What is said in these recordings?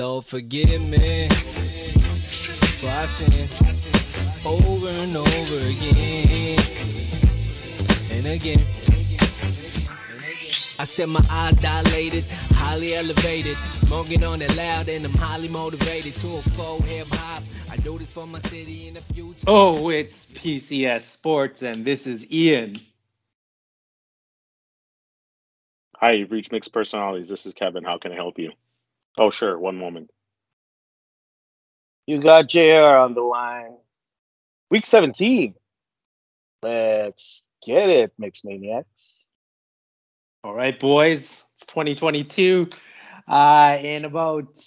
Lord, forgive me for I sin over and over again and again. I said my eyes dilated, highly elevated, smoking on it loud, and I'm highly motivated to a full hip hop. I do this for my city in the future. Oh, it's PCS Sports, and this is Ian. Hi, you've reached Mixed Personalities. This is Kevin. How can I help you? Oh, sure. One moment. You got JR on the line. Week 17. Let's get it, Mixed Maniacs. All right, boys. It's 2022. Uh, in about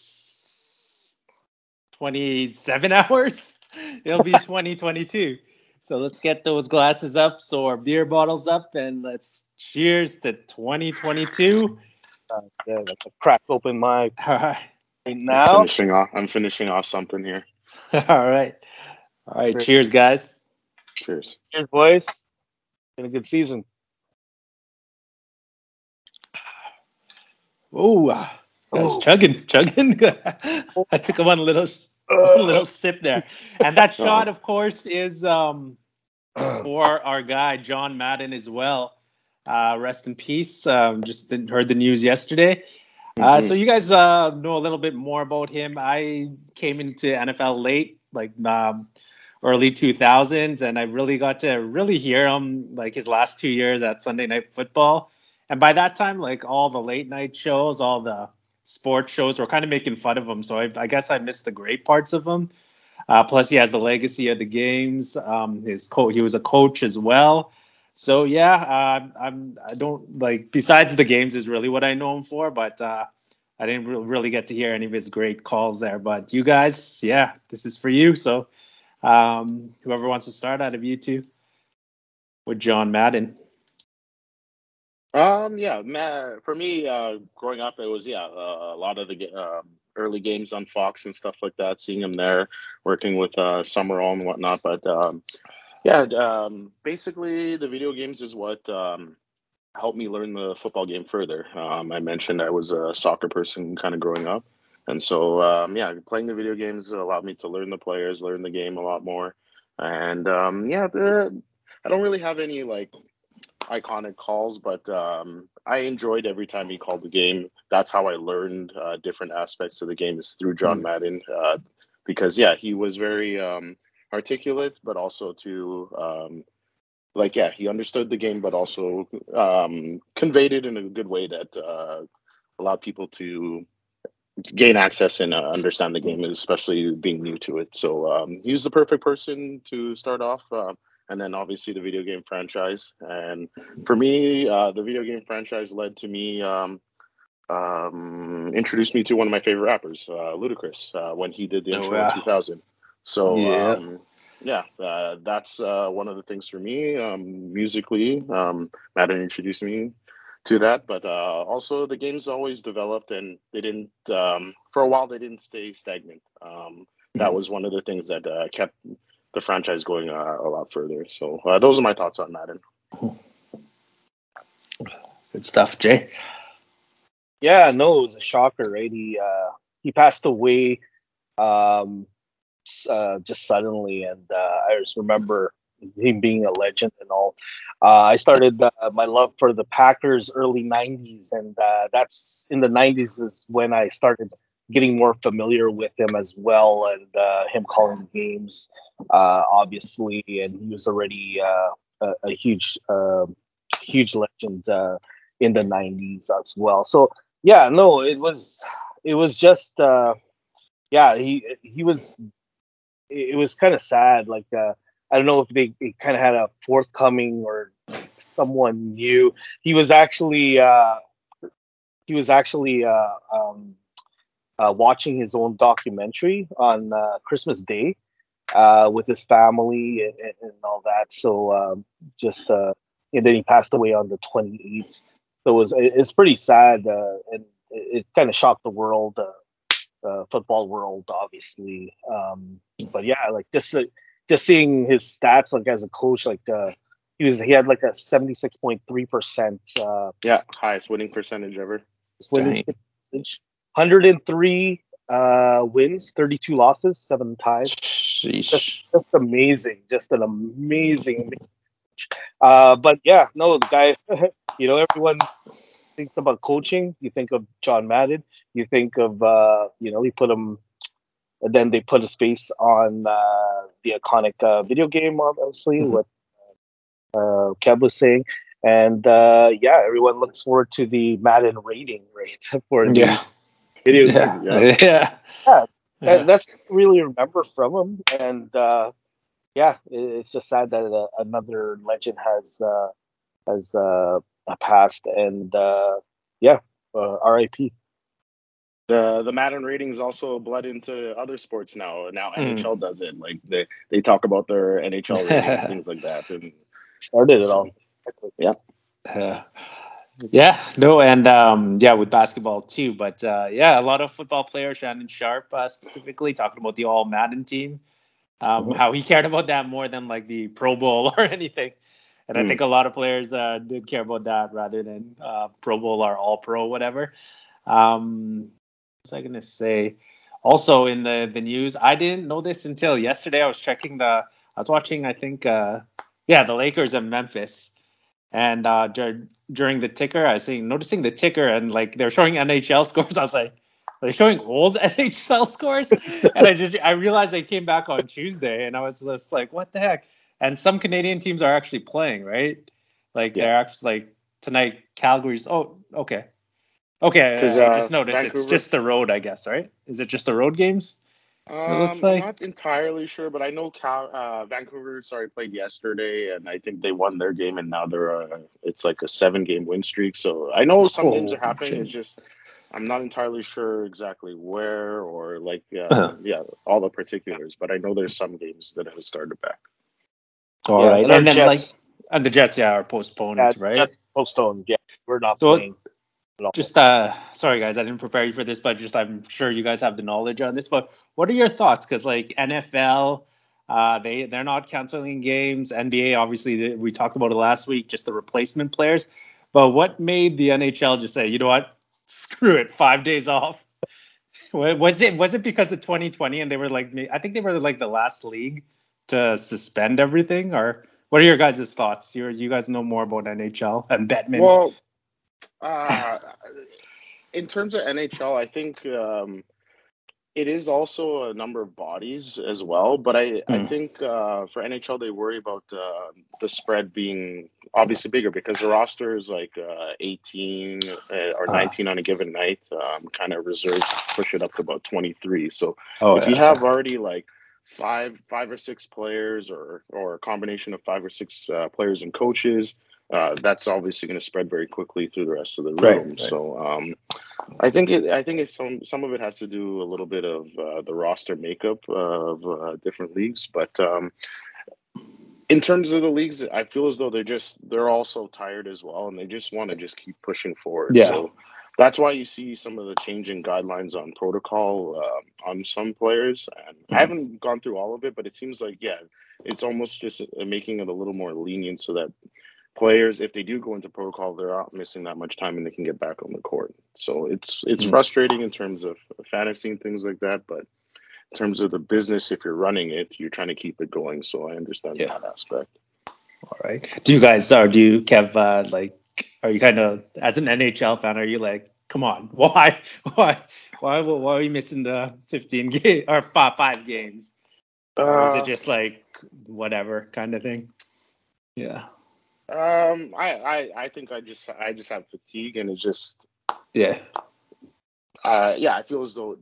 27 hours, it'll be 2022. So let's get those glasses up, so our beer bottles up, and let's cheers to 2022. Uh, yeah, like a crack open my All right. right I'm now. finishing off. I'm finishing off something here. All right. All right. Cheers. Cheers, guys. Cheers. Cheers, boys. Been a good season. Oh, uh, that was Oh. chugging, chugging. I took one little, one little sip there, and that shot, of course, is um, for our guy John Madden as well. Uh, rest in peace. Um, just didn't, heard the news yesterday. Uh, Mhm. so you guys uh, know a little bit more about him. I came into NFL late, like um, early 2000s, and I really got to really hear him like his last two years at Sunday Night Football. And by that time, like all the late night shows, all the sports shows were kind of making fun of him. So I, I guess I missed the great parts of him. Uh, plus, he has the legacy of the games. Um, his co- he was a coach as well. So yeah, uh, I'm I don't like besides the games is really what I know him for, but uh, I didn't re- really get to hear any of his great calls there. But you guys, yeah, this is for you. So um, whoever wants to start out of you two with John Madden. Um, yeah, ma- for me, uh, growing up, it was yeah, uh, a lot of the um, early games on Fox and stuff like that. Seeing him there, working with uh, Summerall and whatnot. But um, yeah, um, basically, the video games is what um, helped me learn the football game further. Um, I mentioned I was a soccer person kind of growing up, and so um, yeah, playing the video games allowed me to learn the players, learn the game a lot more. And um, yeah, the, I don't really have any like iconic calls, but um, I enjoyed every time he called the game. That's how I learned uh, different aspects of the game is through John Madden, uh, because yeah, he was very um, articulate, but also to um, like yeah, he understood the game, but also um, conveyed it in a good way that uh, allowed people to gain access and uh, understand the game, especially being new to it. So um, he was the perfect person to start off. Uh, and then obviously the video game franchise. And for me, uh, the video game franchise led to me um, um, introduced me to one of my favorite rappers, uh, Ludacris, uh, when he did the Oh, intro wow. in 2000. So Yeah. um, yeah, uh, that's uh, one of the things for me um, musically. Um, Madden introduced me to that, but uh, also the games always developed, and they didn't. Um, for a while, they didn't stay stagnant. Um, that was one of the things that uh, kept the franchise going uh, a lot further. So uh, those are my thoughts on Madden. Good stuff, Jae. Yeah, no, it was a shocker, right? He uh, he passed away um, s- uh, just suddenly, and uh, I just remember him being a legend and all. Uh, I started uh, my love for the Packers early '90s, and uh, that's in the '90s is when I started getting more familiar with him as well, and uh, him calling games, uh, obviously, and he was already uh, a, a huge, uh, huge legend in the '90s as well. So yeah no it was it was just yeah he he was it was kind of sad like uh i don't know if they, kind of had a forthcoming or someone new. He was actually uh he was actually uh um uh watching his own documentary on uh christmas day uh with his family and, and, and all that. So um just and then he passed away on the 28th so it was it- it's pretty sad and it, it kind of shocked the world uh, football world obviously um, but yeah like just uh, just seeing his stats like as a coach like uh, he was he had like a 76.3 percent uh Yeah, highest winning percentage ever. winning percentage 103 uh, wins, 32 losses, seven ties. Sheesh. Just, just amazing. Just an amazing. Uh, but yeah, no, the guy, you know, everyone thinks about coaching. You think of John Madden. You think of, uh, you know, we put them, then they put a space on uh, the iconic uh, video game, obviously, Mhm. what uh, Kev was saying. And uh, yeah, everyone looks forward to the Madden rating rate for the Yeah. video game. Yeah. Yeah. Yeah. Yeah. Yeah. And that's really remember from him. And uh, yeah, it, it's just sad that uh, another legend has uh, has uh, passed. And uh, yeah, uh, R.I.P. The the Madden ratings also bled into other sports now. Now Mm. NHL does it. Like they they talk about their NHL ratings, things like that. And Started it all. Yeah. Yeah, no, and um, yeah, with basketball too. But uh, yeah, a lot of football players, Shannon Sharpe uh, specifically, talking about the All Madden team, um, Mhm. how he cared about that more than like the Pro Bowl or anything. And I Mm. think a lot of players uh, did care about that rather than uh, Pro Bowl or All Pro, whatever. Um, was I gonna say? Also in the the news, I didn't know this until yesterday. I was checking the, I was watching, I think, uh, yeah, the Lakers and Memphis, and uh, dur- during the ticker, I was seeing noticing the ticker and like they're showing NHL scores. I was like, are they showing old NHL scores? and I just I realized they came back on Tuesday, and I was just like, what the heck? And some Canadian teams are actually playing, right? Like Yeah. they're actually like tonight. Calgary's. Oh, okay, okay. 'Cause, I uh, just noticed it's just the road, I guess, right? Is it just the road games? um, looks like- I'm not entirely sure, but I know Cal, uh, Vancouver. Sorry, played yesterday, and I think they won their game, and now they're uh, it's like a seven game win streak. So I know some games are Oh, happening. shit. It's just I'm not entirely sure exactly where or like uh, Uh-huh. yeah all the particulars, but I know there's some games that have started back. All Yeah, right, and and then Jets- like and the Jets, yeah, are postponed, Yeah, right? Jets postponed. Yeah, we're not So- playing. At all. Just uh sorry guys, I didn't prepare you for this, but just I'm sure you guys have the knowledge on this. But what are your thoughts? Because like NFL, uh they they're not canceling games. NBA, obviously we talked about it last week, just the replacement players. But what made the NHL just say, you know what, screw it, five days off? Was it was it because of 2020 and they were like I think they were like the last league to suspend everything or what are your guys' thoughts? You you guys know more about NHL and Batman. Well, uh, in terms of NHL, I think um, it is also a number of bodies as well. But I, I Mm. think uh, for NHL, they worry about uh, the spread being obviously bigger because the roster is like uh, 18 uh, or Ah. 19 on a given night. Um, kind of reserves push it up to about 23. So oh, if you have already like five five or six players or or a combination of five or six uh, players and coaches uh, that's obviously going to spread very quickly through the rest of the room right. so um, i think it i think it's some some of it has to do a little bit of uh, the roster makeup of uh, different leagues but um, in terms of the leagues i feel as though they're just they're also tired as well and they just want to just keep pushing forward Yeah. so that's why you see some of the changing guidelines on protocol uh, on some players. And Mhm. I haven't gone through all of it, but it seems like yeah, it's almost just uh, making it a little more lenient so that players, if they do go into protocol, they're not missing that much time and they can get back on the court. So it's it's Mhm. frustrating in terms of fantasy and things like that, but in terms of the business, if you're running it, you're trying to keep it going. So I understand Yeah. that aspect. All right. Do you guys are do you Kev uh, like are you kind of as an NHL fan are you like come on why why why why are we missing the 15 game or five, five games or is Uh, it just like whatever kind of thing? Yeah. Um, I, I I think I just I just have fatigue and it just Yeah. uh, yeah, I feel as though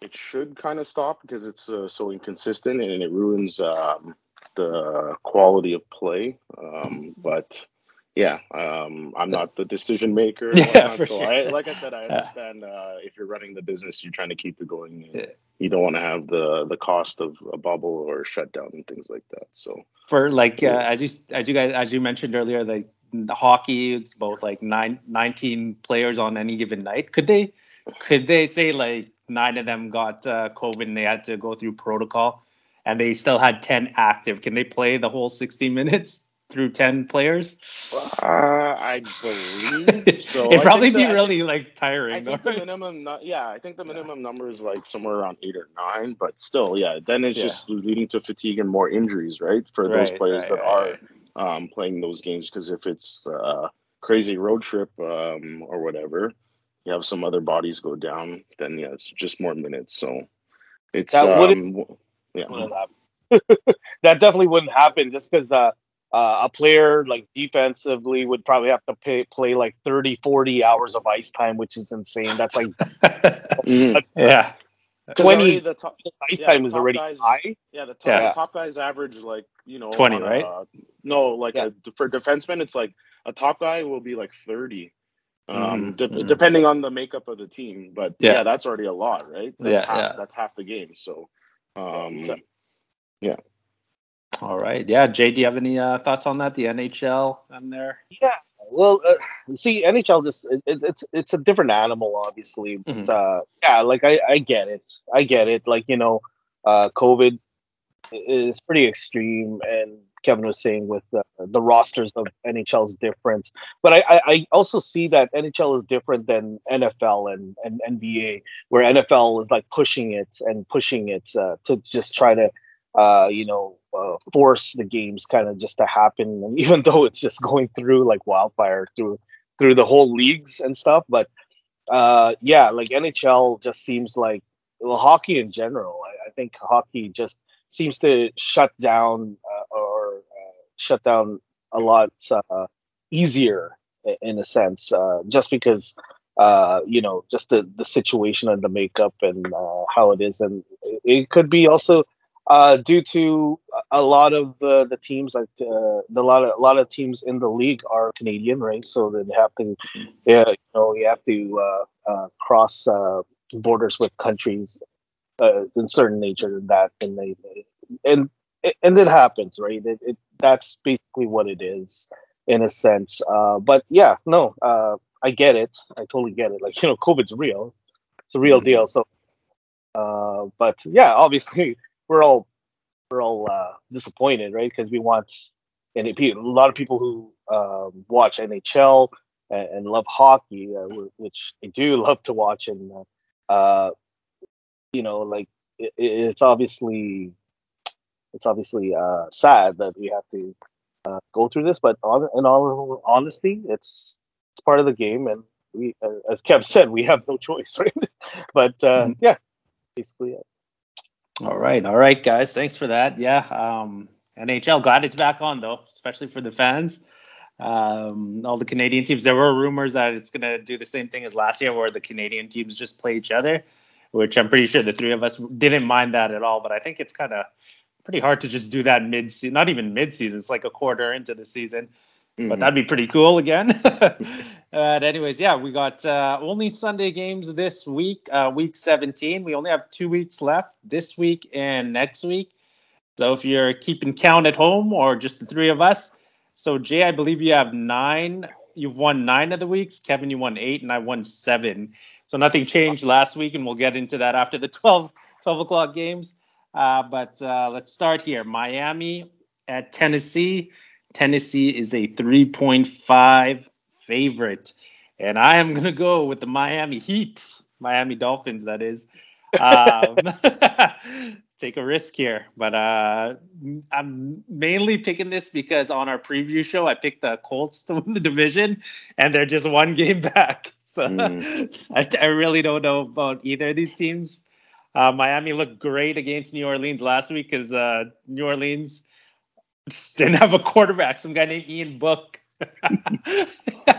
it should kind of stop because it's uh, so inconsistent and it ruins um, the quality of play. Um, but yeah, um, I'm not the decision maker. Yeah, whatnot, for so sure. I, like I said, I understand uh, if you're running the business, you're trying to keep it going. and Yeah. You don't want to have the the cost of a bubble or shutdown and things like that. So For like uh, as you as you guys as you mentioned earlier like the hockey it's about like nine, 19 players on any given night. Could they could they say like nine of them got uh, COVID and they had to go through protocol and they still had 10 active? Can they play the whole 60 minutes through ten players? Uh, I believe so. It'd I probably be the- really like I tiring. think though, the right? minimum, yeah, I think the minimum number is like somewhere around eight or nine, but still, yeah, then it's Yeah. just leading to fatigue and more injuries, right, for those players right, that right, are um, playing those games. Because if it's uh, crazy road trip um, or whatever, you have some other bodies go down, then yeah, it's just more minutes. So it's That wouldn't- um, yeah. that definitely wouldn't happen just because uh, uh, a player like defensively would probably have to pay, play like 30 40 hours of ice time which is insane that's like Mhm. yeah. 'Cause 20 the top, ice Yeah, time the is already guys- high Yeah, the top, Yeah. the top guys average like you know 20, on a- right? no, like Yeah. a, for defensemen, it's like a top guy will be like thirty, um, Mhm, de- mhm. depending on the makeup of the team. But Yeah. yeah, that's already a lot, right? That's Yeah, half, yeah. that's half the game. So, um, So- All right. Yeah. Jae, do you have any uh, thoughts on that? The NHL on there? yeah well uh, see nhl just it, it, it's it's a different animal obviously Mhm. It's, uh yeah like I, I get it i get it like you know uh covid is pretty extreme and kevin was saying with the, the rosters of nhl is different but I, I i also see that nhl is different than nfl and, and nba where nfl is like pushing it and pushing it uh, to just try to uh, you know, uh, force the games kind of just to happen, and even though it's just going through like wildfire through through the whole leagues and stuff. But uh, yeah, like NHL just seems like well, hockey in general. I, I think hockey just seems to shut down uh, or uh, shut down a lot uh, easier in a sense, just because you know just the the situation and the makeup and how it is, and it could be also uh, due to a- lot of the, the teams, like uh, the lot of a lot of teams in the league are Canadian, right? So they have to, yeah, you know, you have to uh, uh, cross uh, borders with countries uh, in certain nature and that, and they, and and it happens, right? It, it that's basically what it is in a sense. Uh, but yeah, no, uh, I get it. I totally get it. Like you know, COVID's real. It's a real deal. So, uh, but yeah, obviously we're all we're all uh, disappointed, right? Because we want and a lot of people who um, watch NHL and, and love hockey, uh, which I do love to watch, and uh, uh, you know, like it, it's obviously it's obviously uh, sad that we have to uh, go through this, but on, in all honesty, it's it's part of the game, and we, uh, as Kev said, we have no choice, right? but uh, Mhm. yeah, basically, it. All right, all right, guys. Thanks for that. Yeah, um, NHL. Glad it's back on though, especially for the fans. Um, all the Canadian teams. There were rumors that it's gonna do the same thing as last year, where the Canadian teams just play each other, which I'm pretty sure the three of us didn't mind that at all. But I think it's kind of pretty hard to just do that mid season. Not even mid season. It's like a quarter into the season but Mhm. that'd be pretty cool again. but anyways, yeah, we got uh, only Sunday games this week, uh, week 17. We only have two weeks left this week and next week. So if you're keeping count at home or just the three of us, so Jae, I believe you have nine. You've won nine of the weeks. Kevin, you won eight, and I won seven. So nothing changed last week, and we'll get into that after the 12, 12 o'clock games. Uh, but uh, let's start here. Miami at Tennessee. Tennessee is a 3.5 favorite. And I am going to go with the Miami Heat, Miami Dolphins, that is. Um, take a risk here. But uh, I'm mainly picking this because on our preview show, I picked the Colts to win the division, and they're just one game back. So Mm. I, I really don't know about either of these teams. Uh, Miami looked great against New Orleans last week because uh, New Orleans just didn't have a quarterback. Some guy named Ian Book.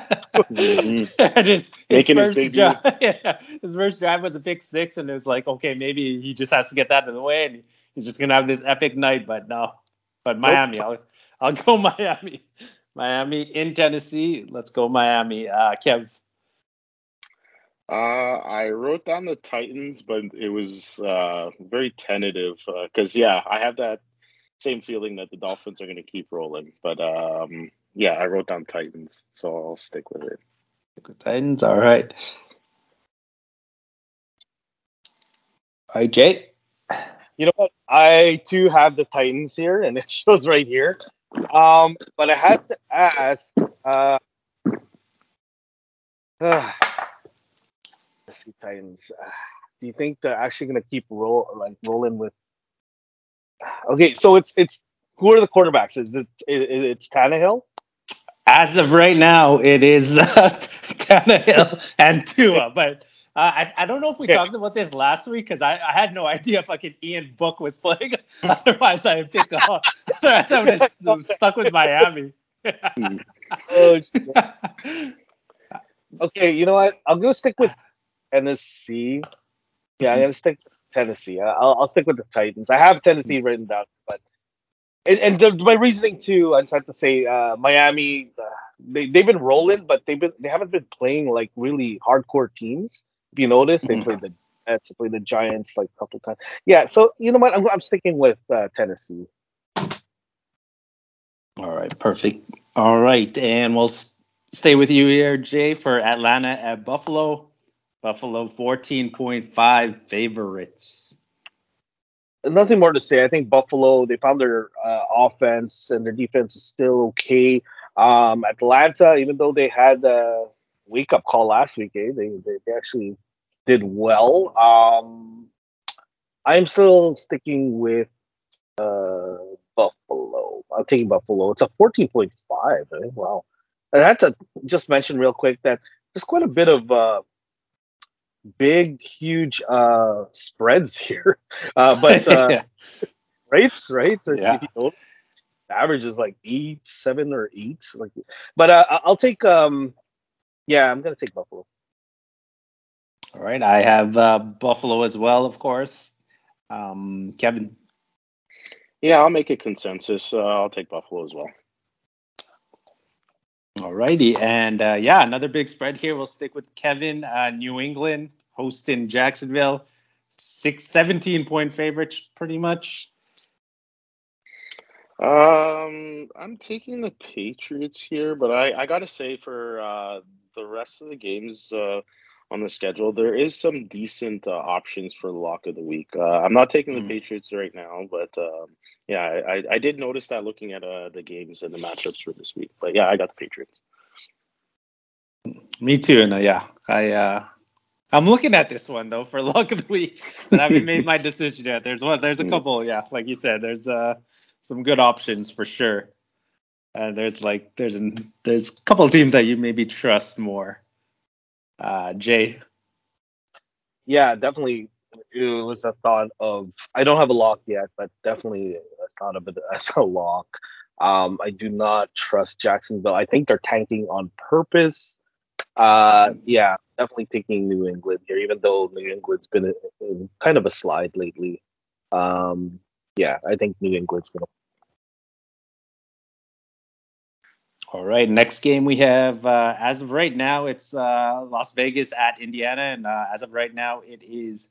Mhm. and his, his Making his first debut. drive, yeah, his first drive was a pick six, and it was like, okay, maybe he just has to get that out of the way, and he's just gonna have this epic night. But no, but Miami, I'll I'll go Miami, Miami in Tennessee. Let's go Miami. Uh, Kev, Uh, I wrote down the Titans, but it was uh, very tentative because, yeah, I have that same feeling that the Dolphins are going to keep rolling. But um, yeah, I wrote down Titans, so I'll stick with it. Titans. All right. All right, Jae. You know what? I too have the Titans here, and it shows right here. Um, but I had to ask. Uh, uh, let's see, Titans. Uh, do you think they're actually going to keep roll like rolling with? Okay, so it's it's who are the quarterbacks? Is it, it it's Tannehill? As of right now, it is uh, Tannehill and Tua, but. Uh, I, I don't know if we talked about this last week because I, I had no idea fucking Ian Book was playing. Otherwise, I would pick off. Otherwise, I would have stuck with Miami. oh, okay, you know what? I'm gonna stick with Tennessee. Yeah, I'm gonna stick with Tennessee. I'll, I'll stick with the Titans. I have Tennessee written down, but and, and the, my reasoning too. I just have to say, uh, Miami. Uh, they they've been rolling, but they've been they haven't been playing like really hardcore teams. If you notice, they mm-hmm. played the Jets, played the Giants like a couple times. Yeah, so you know what? I'm, I'm sticking with uh, Tennessee. All right, perfect. All right, and we'll s- stay with you here, Jae, for Atlanta at Buffalo. Buffalo 14.5 favorites. Nothing more to say. I think Buffalo, they found their uh, offense and their defense is still okay. Um, Atlanta, even though they had a wake up call last week, eh, they, they, actually did well. Um, I'm still sticking with uh, Buffalo. I'm taking Buffalo. It's a 14.5. Eh? Wow. I had to just mention real quick that there's quite a bit of uh, big, huge uh, spreads here. Uh, but uh, yeah. rates, right? Yeah. average is like eight, seven, or eight. Like, but uh, I'll take. Um, yeah, I'm gonna take Buffalo. All right, I have uh, Buffalo as well, of course. Um, Kevin. Yeah, I'll make a consensus. Uh, I'll take Buffalo as well. All righty. And uh, yeah, another big spread here. We'll stick with Kevin. Uh, New England hosting Jacksonville. Six, 17 point favorites, pretty much. Um, I'm taking the Patriots here, but I, I got to say for uh, the rest of the games, uh, on the schedule. There is some decent uh, options for lock of the week. Uh, I'm not taking the mm. Patriots right now, but um, yeah, I, I, did notice that looking at uh, the games and the matchups for this week. But yeah, I got the Patriots. Me too, and uh, yeah, I uh, I'm looking at this one though for lock of the week, but I haven't made my decision yet. There's one, there's a mm. couple, yeah, like you said, there's uh some good options for sure. Uh, there's like there's an, there's a couple teams that you maybe trust more. Uh, Jae. Yeah, definitely. It was a thought of. I don't have a lock yet, but definitely a thought of it as a lock. Um, I do not trust Jacksonville. I think they're tanking on purpose. Uh, yeah, definitely taking New England here, even though New England's been in kind of a slide lately. Um, yeah, I think New England's going to All right. Next game we have, uh, as of right now, it's uh, Las Vegas at Indiana, and uh, as of right now, it is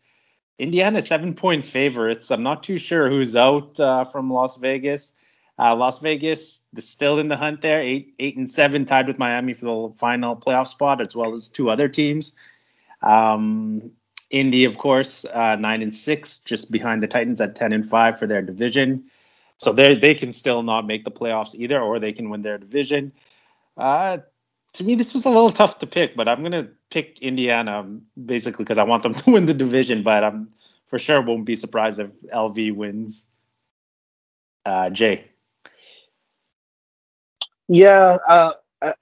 Indiana seven point favorites. I'm not too sure who's out uh, from Las Vegas. Uh, Las Vegas is still in the hunt there, eight eight and seven, tied with Miami for the final playoff spot, as well as two other teams. Um, Indy, of course, uh, nine and six, just behind the Titans at ten and five for their division. So they they can still not make the playoffs either, or they can win their division. Uh, to me, this was a little tough to pick, but I'm gonna pick Indiana basically because I want them to win the division. But I'm for sure won't be surprised if LV wins. Uh, Jae. Yeah, uh,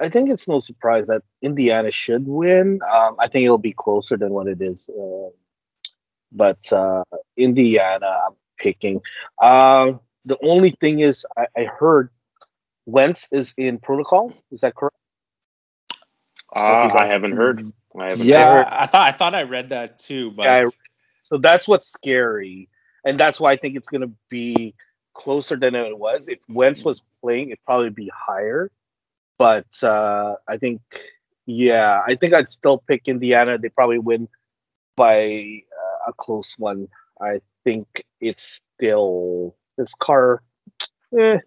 I think it's no surprise that Indiana should win. Um, I think it'll be closer than what it is. Uh, but uh, Indiana, I'm picking. Um, the only thing is, I, I heard Wentz is in protocol. Is that correct? Uh, I haven't heard. I haven't yeah, heard. I thought I thought I read that too. But yeah, I, so that's what's scary, and that's why I think it's going to be closer than it was. If Wentz was playing, it'd probably be higher. But uh, I think, yeah, I think I'd still pick Indiana. They probably win by uh, a close one. I think it's still this car, eh,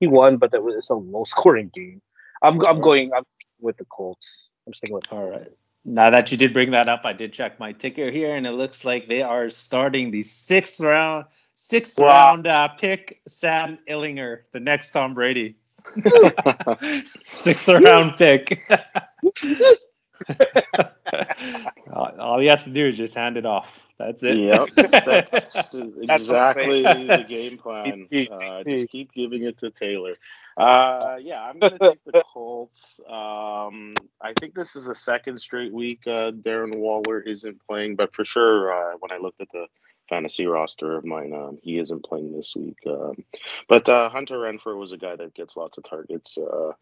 he won, but that was a low scoring game. I'm I'm going. I'm with the Colts. I'm sticking with. All right. Now that you did bring that up, I did check my ticker here, and it looks like they are starting the sixth round, sixth Wow. round uh, pick Sam Ehlinger, the next Tom Brady, sixth round pick. all, he has to do is just hand it off. That's it. Yep, that's exactly the game plan. Uh, just keep giving it to Taylor. Uh, yeah, I'm gonna take the Colts. Um, I think this is the second straight week uh, Darren Waller isn't playing, but for sure, uh, when I looked at the fantasy roster of mine, um, he isn't playing this week. Um, but uh, Hunter Renfrow was a guy that gets lots of targets uh,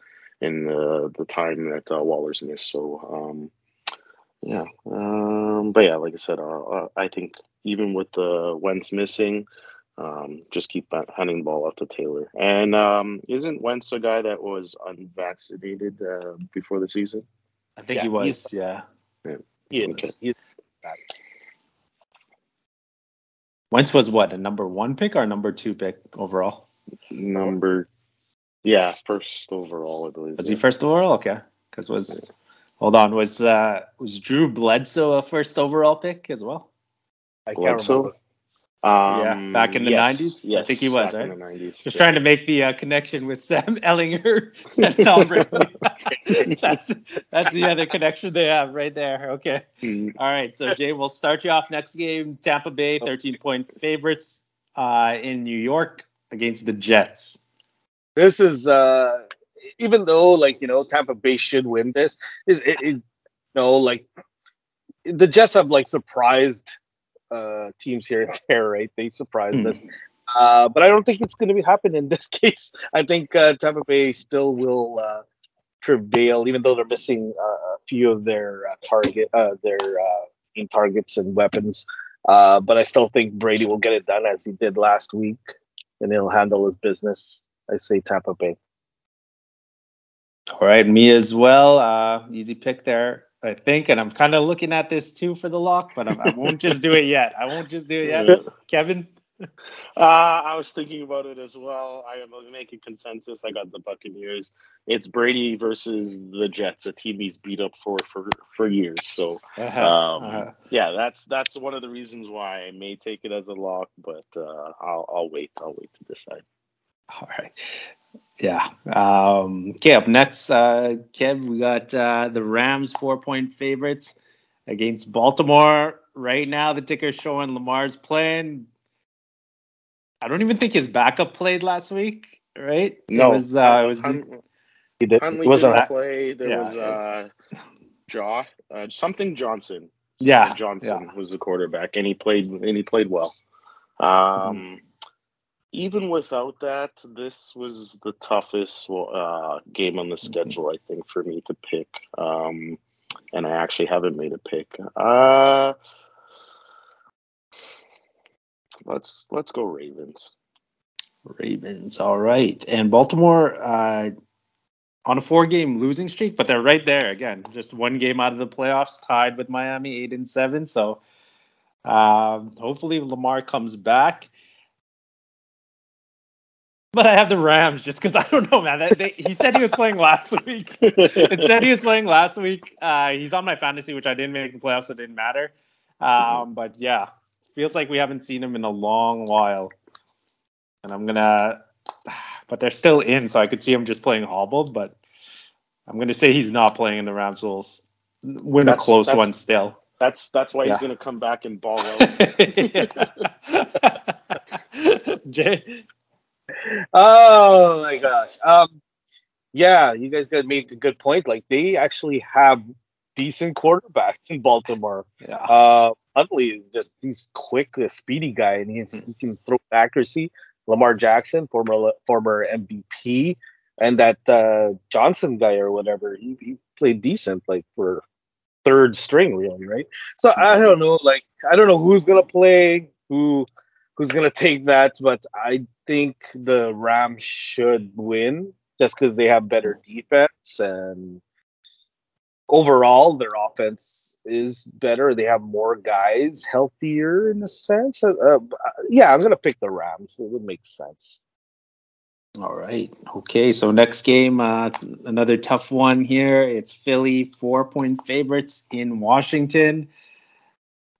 in the the time that uh, Waller's missed. So. Um, yeah, um, but yeah, like I said, uh, uh, I think even with the Wentz missing, um, just keep ba- handing the ball off to Taylor. And um, isn't Wentz a guy that was unvaccinated uh, before the season? I think Yeah, he was. he's- Yeah. He. Okay. He. Wentz was what a number one pick or number two pick overall? Number, yeah, first overall, I believe. Was yeah. he first overall? Okay, because was hold on was uh was Drew Bledsoe a first overall pick as well? I can't Bledsoe? remember. Um, Yeah, back in the yes, 90s? I think he was, back in right? the 90s. Just yeah. trying to make the uh, connection with Sam Ehlinger and Tom Brady. that's that's the other connection they have right there. Okay. Mm, All right. So Jae, we'll start you off next game. Tampa Bay, 13 point favorites uh, in New York against the Jets. This is uh even though like you know Tampa Bay should win this, is it, it you know like the Jets have like surprised uh teams here and there, right? They surprised Hmm. us. Uh, but I don't think it's going to be happen in this case. I think uh, Tampa Bay still will uh, prevail, even though they're missing uh, a few of their uh, target, uh, their uh, main targets and weapons. Uh, but I still think Brady will get it done as he did last week, and he'll handle his business. I say Tampa Bay. All right, me as well. Uh, easy pick there, I think. And I'm kind of looking at this too for the lock, but I'm, I won't just do it yet. I won't just do it yet. Kevin? Uh, I was thinking about it as well. I am making consensus. I got the Buccaneers. It's Brady versus the Jets, a team he's beat up for for, for years. So Uh-huh, um, uh-huh. yeah, that's that's one of the reasons why I may take it as a lock, but uh, I'll I'll wait. I'll wait to decide. All right. Yeah. Um, okay, up next, uh, Kev, we got uh, the Rams four point favorites against Baltimore. Right now, the ticker's showing Lamar's playing. I don't even think his backup played last week, right? No, It was, uh, it was Hun- He did. Huntley It wasn't. didn't play. There Yeah, was it's- uh, Jaw, uh, something Johnson. Yeah, Something Johnson was the quarterback, and he played and he played well. Um, Even without that, this was the toughest uh, game on the schedule, I think, for me to pick. Um, and I actually haven't made a pick. Uh, let's let's go Ravens. Ravens. All right. And Baltimore uh, on a four game losing streak, but they're right there again. Just one game out of the playoffs, tied with Miami, eight and seven. So um, hopefully Lamar comes back. But I have the Rams just because I don't know, man. They, they, he said he was playing last week. It said he was playing last week. Uh, he's on my fantasy, which I didn't make the playoffs, so it didn't matter. Um, but yeah, feels like we haven't seen him in a long while. And I'm gonna, but they're still in, so I could see him just playing hobbled. But I'm gonna say he's not playing in the Rams. Will win That's- a close that's- one still. That's that's why Yeah. he's going to come back and ball out. Jae, Oh my gosh. Um, yeah, you guys got made a good point. Like they actually have decent quarterbacks in Baltimore. yeah, Uh, Huntley is just he's quick, a speedy guy, and he's he can throw accuracy. Lamar Jackson, former former MVP, and that uh, Johnson guy or whatever, he, he played decent, like for third string, really, right? So I don't know, like I don't know who's gonna play, who who's gonna take that, but I think the Rams should win just because they have better defense and overall their offense is better. They have more guys, healthier in a sense. Uh, uh, yeah, I'm gonna pick the Rams. It would make sense. All right. Okay. So next game, uh, another tough one here. It's Philly four point favorites in Washington.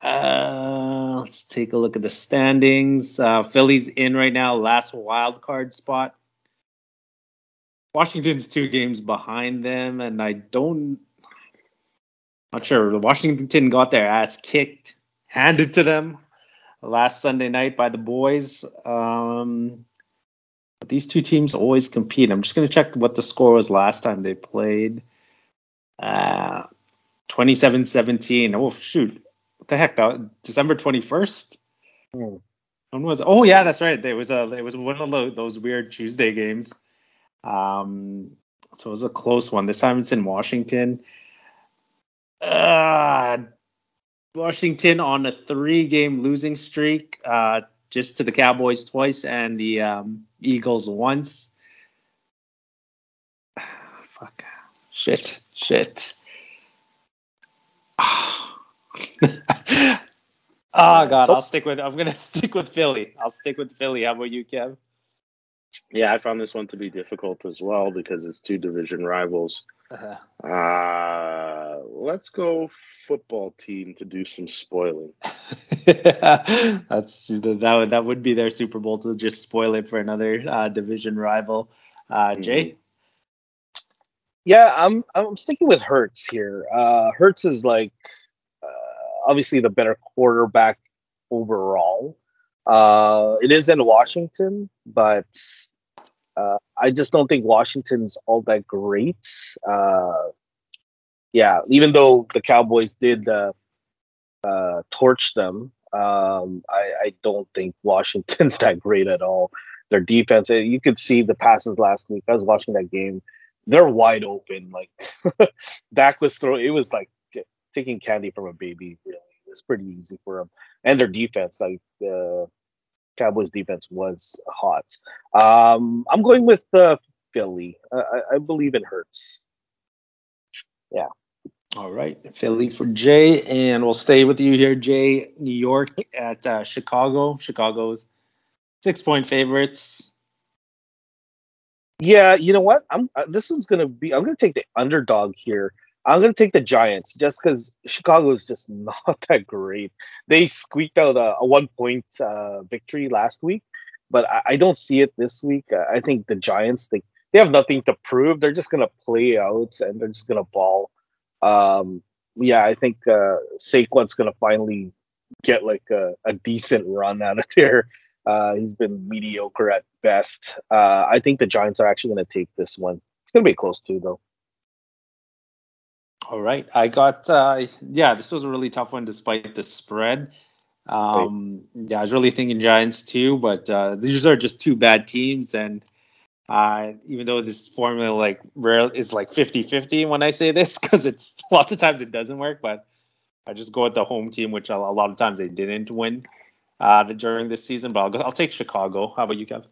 Uh, let's take a look at the standings. Uh, Philly's in right now, last wild card spot. Washington's two games behind them, and I don't. Not sure. Washington got their ass kicked, handed to them last Sunday night by the boys. Um, but these two teams always compete. I'm just going to check what the score was last time they played. Uh, 27-17. Oh shoot! What the heck? That December 21st. Hmm. When was? Oh yeah, that's right. It was a. It was one of those weird Tuesday games. Um, so it was a close one. This time it's in Washington. Uh, Washington on a three-game losing streak. Uh, just to the Cowboys twice and the um, Eagles once. Fuck. Shit. Shit. God, I'll stick with. I'm gonna stick with Philly. I'll stick with Philly. How about you, Kev? Yeah, I found this one to be difficult as well because it's two division rivals. Uh-huh. Uh, let's go football team to do some spoiling. That's that would that would be their Super Bowl to just spoil it for another uh, division rival. Uh, mm-hmm. Jae. Yeah, I'm I'm sticking with Hurts here. Uh, Hurts is like obviously the better quarterback overall. Uh, it is in Washington, but uh, I just don't think Washington's all that great. Uh, yeah, even though the Cowboys did uh, uh, torch them, um, I, I, don't think Washington's that great at all. Their defense, eh, you could see the passes last week. I was watching that game. They're wide open. Like Dak was throwing, it was like taking candy from a baby. Really, it was pretty easy for them. And their defense, like uh, Cowboys defense was hot. Um, I'm going with uh, Philly. I, I believe in Hurts. Yeah. All right, Philly for Jae, and we'll stay with you here, Jae. New York at uh, Chicago. Chicago's six point favorites. Yeah, you know what? I'm uh, this one's gonna be. I'm gonna take the underdog here. I'm to take the Giants just because Chicago is just not that great. They squeaked out a, a one point uh, victory last week, but I, I, don't see it this week. I think the Giants they they have nothing to prove. They're just to play out and they're just to ball. Um, yeah, I think uh, Saquon's to finally get like a, a, decent run out of there. Uh, he's been mediocre at best. Uh, I think the Giants are actually to take this one. It's to be close too, though. All right. I got, uh, yeah, this was a really tough one despite the spread. Um, yeah, I was really thinking Giants too, but uh, these are just two bad teams. And uh, even though this formula like rare is like 50 50 when I say this, because it's lots of times it doesn't work, but I just go with the home team, which a, lot of times they didn't win uh, during this season. But I'll, go, I'll take Chicago. How about you, Kev?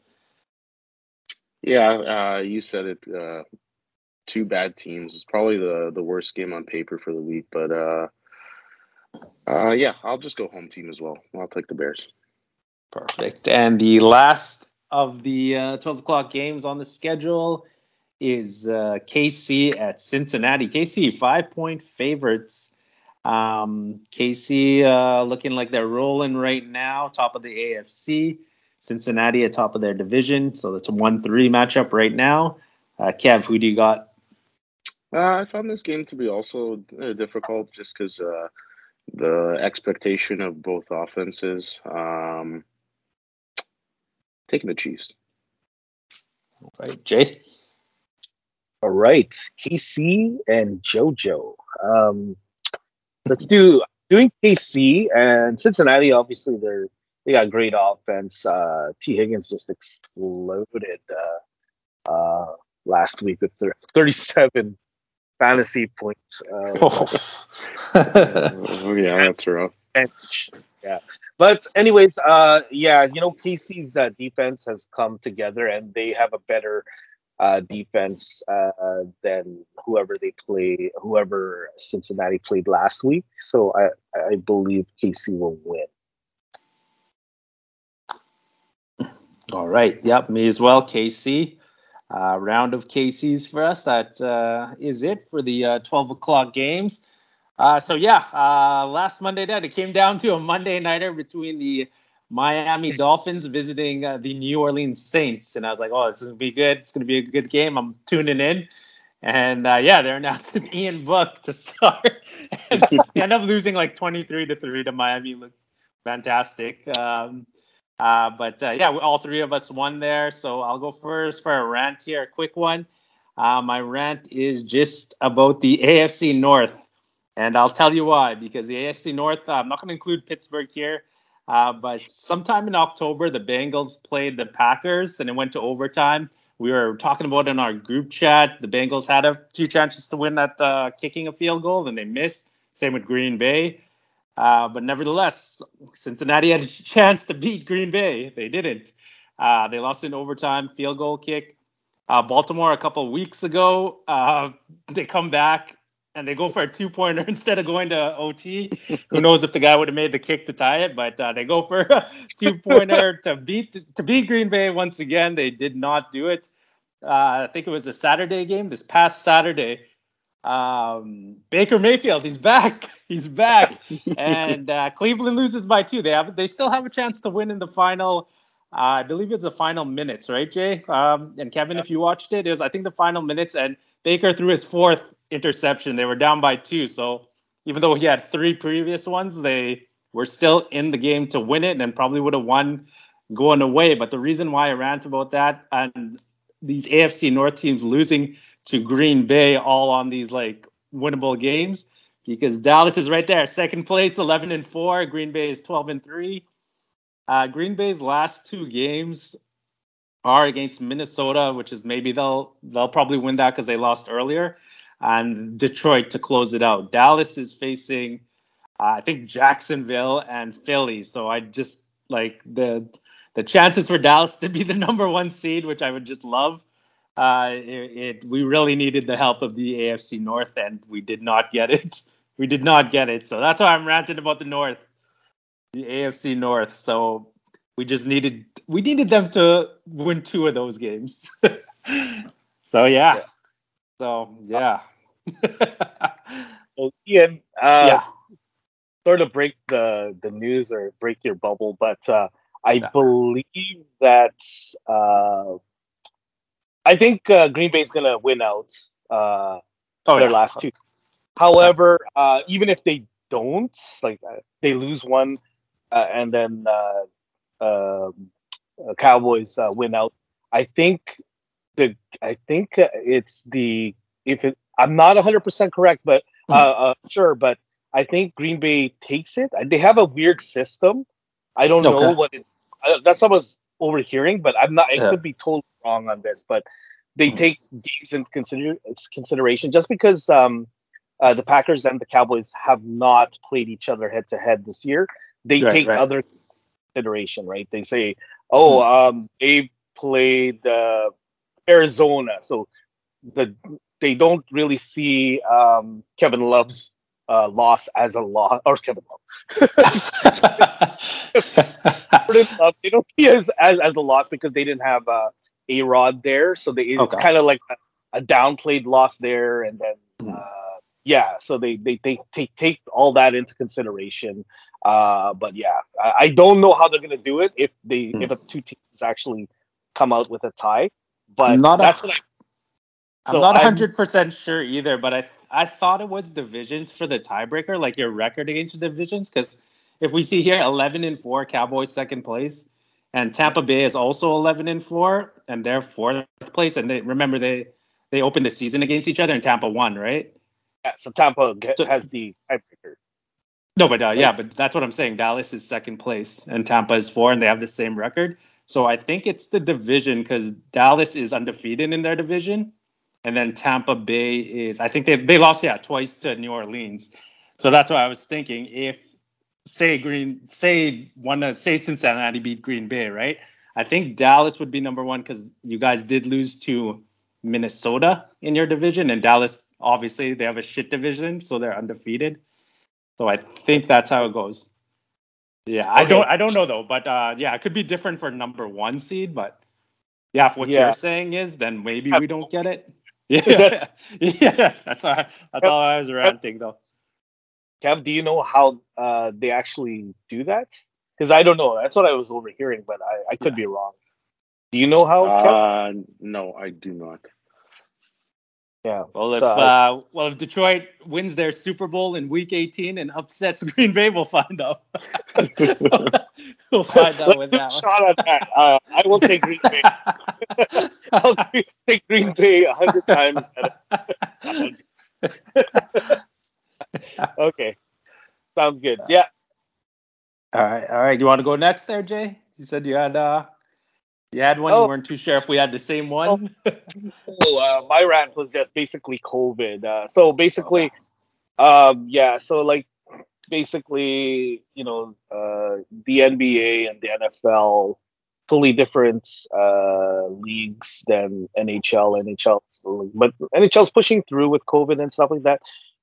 Yeah, uh, you said it uh, two bad teams. It's probably the the worst game on paper for the week, but uh, uh, yeah, I'll just go home team as well. I'll take the Bears. Perfect. And the last of the uh, twelve o'clock games on the schedule is uh, KC at Cincinnati. KC five point favorites. Um, KC uh, looking like they're rolling right now, top of the AFC. Cincinnati at top of their division, so that's a one-three matchup right now. Uh, Kev, who do you got? Uh, I found this game to be also uh, difficult just because uh, the expectation of both offenses. Um, taking the Chiefs. All right, Jae. All right, KC and JoJo. Um, let's do doing KC and Cincinnati. Obviously, they're they got great offense. Uh, Tee Higgins just exploded uh, uh, last week with 37 fantasy points. Uh, oh. yeah, that's rough. Bench. Yeah, but anyways, uh, yeah, you know, KC's uh, defense has come together, and they have a better uh, defense uh, than whoever they play, whoever Cincinnati played last week. So I, I believe KC will win. All right. Yep. Me as well. KC. Uh, round of KCs for us. That uh, is it for the uh, 12 o'clock games. Uh, so yeah, uh, last Monday night it came down to a Monday nighter between the Miami Dolphins visiting uh, the New Orleans Saints, and I was like, "Oh, this is gonna be good. It's gonna be a good game. I'm tuning in." And yeah, they're announcing Ian Book to start. and end up losing like 23 to three to Miami. Look fantastic. Um, uh, but uh, yeah, all three of us won there. So I'll go first for a rant here, a quick one. Uh, my rant is just about the AFC North. And I'll tell you why, because the AFC North, uh, I'm not going to include Pittsburgh here, uh, but sometime in October, the Bengals played the Packers and it went to overtime. We were talking about in our group chat. The Bengals had a few chances to win that uh, kicking a field goal and they missed. Same with Green Bay. Uh, but nevertheless, Cincinnati had a chance to beat Green Bay. They didn't. Uh, they lost in overtime, field goal kick. Uh, Baltimore a couple weeks ago, uh, they come back and they go for a two pointer instead of going to OT. Who knows if the guy would have made the kick to tie it? But uh, they go for a two pointer to beat to beat Green Bay once again. They did not do it. I think it was a Saturday game this past Saturday. Um, Baker Mayfield, he's back. He's back, and uh, Cleveland loses by two. They have, they still have a chance to win in the final. Uh, I believe it's the final minutes, right, Jae? Um, and Kevin, if you watched it, it was I think the final minutes, and Baker threw his fourth interception. They were down by two, so even though he had three previous ones, they were still in the game to win it, and probably would have won going away. But the reason why I rant about that and these AFC North teams losing to Green Bay all on these like winnable games because Dallas is right there, second place, 11 and 4. Green Bay is 12 and 3. Uh, Green Bay's last two games are against Minnesota, which is maybe they'll they'll probably win that because they lost earlier, and Detroit to close it out. Dallas is facing, uh, I think Jacksonville and Philly. So I just like the the chances for Dallas to be the number one seed, which I would just love. Uh, it, it we really needed the help of the AFC North, and we did not get it. We did not get it. So that's why I'm ranting about the North, the AFC North. So we just needed we needed them to win two of those games. so yeah. yeah. So yeah. well, Ian, uh, yeah. sort of break the the news or break your bubble, but uh, I yeah. believe that uh, I think uh, Green Bay's gonna win out uh, oh, their last two However, uh, even if they don't, like uh, they lose one, uh, and then uh, um, uh, Cowboys uh, win out, I think the I think it's the if it I'm not 100 percent correct, but mm-hmm. sure, but I think Green Bay takes it. They have a weird system. I don't okay. know what it. That's I was overhearing, but I'm not. I yeah. could be totally wrong on this, but they mm-hmm. take games into consider, consideration just because um, uh, the Packers and the Cowboys have not played each other head to head this year. They right, take right. other consideration, right? They say, "Oh, hmm. um, they played uh, Arizona," so the they don't really see um, Kevin Love's uh, loss as a loss, or Kevin Love. they don't see it as, as, as a loss because they didn't have uh, A-Rod there, so they, it's okay. kind of like a, a, downplayed loss there, and then. Hmm. Uh, yeah, so they they they take take all that into consideration. Uh, but yeah, I, I don't know how they're gonna do it if they hmm. if the two teams actually come out with a tie. But not that's a, what I. So I'm not 100 percent sure either, but I I thought it was divisions for the tiebreaker, like your record against the divisions, because if we see here 11 and four, Cowboys second place, and Tampa Bay is also 11 and four, and they're fourth place. And they remember they they opened the season against each other, and Tampa won, right? yeah, so Tampa so, has the tiebreaker. No, but uh, yeah, but that's what I'm saying. Dallas is second place and Tampa is four, and they have the same record. So I think it's the division because Dallas is undefeated in their division, and then Tampa Bay is. I think they they lost yeah twice to New Orleans. So that's why I was thinking if say Green say one uh, say Cincinnati beat Green Bay, right? I think Dallas would be number one because you guys did lose to Minnesota in your division, and Dallas obviously they have a shit division, so they're undefeated. So I think that's how it goes. Yeah, okay. I don't I don't know though, but uh, yeah, it could be different for number one seed, but Yeah, if what Yeah. you're saying is, then maybe we don't get it. Yeah, yeah. That's all. That's all I was ranting though. Kev, do you know how uh, they actually do that? Because I don't know. That's what I was overhearing, but I, I could be wrong. Do you know how? Kev? Uh, no, I do not. Yeah. Well, if So, uh, well if Detroit wins their Super Bowl in Week 18 and upsets Green Bay, we'll find out. we'll find out with that Shot on that. Uh, I will take Green Bay. I'll take Green Bay a hundred times. okay, sounds good. Yeah. all right, all right. You want to go next, there, Jae? You said you had uh, you had one. Oh. You weren't too sure if we had the same one. Well, uh, my rant was just basically COVID. Uh, so basically, um, yeah. So like, basically, you know, uh, the NBA and the NFL fully different uh, leagues than NHL. NHL, but NHL's pushing through with COVID and stuff like that.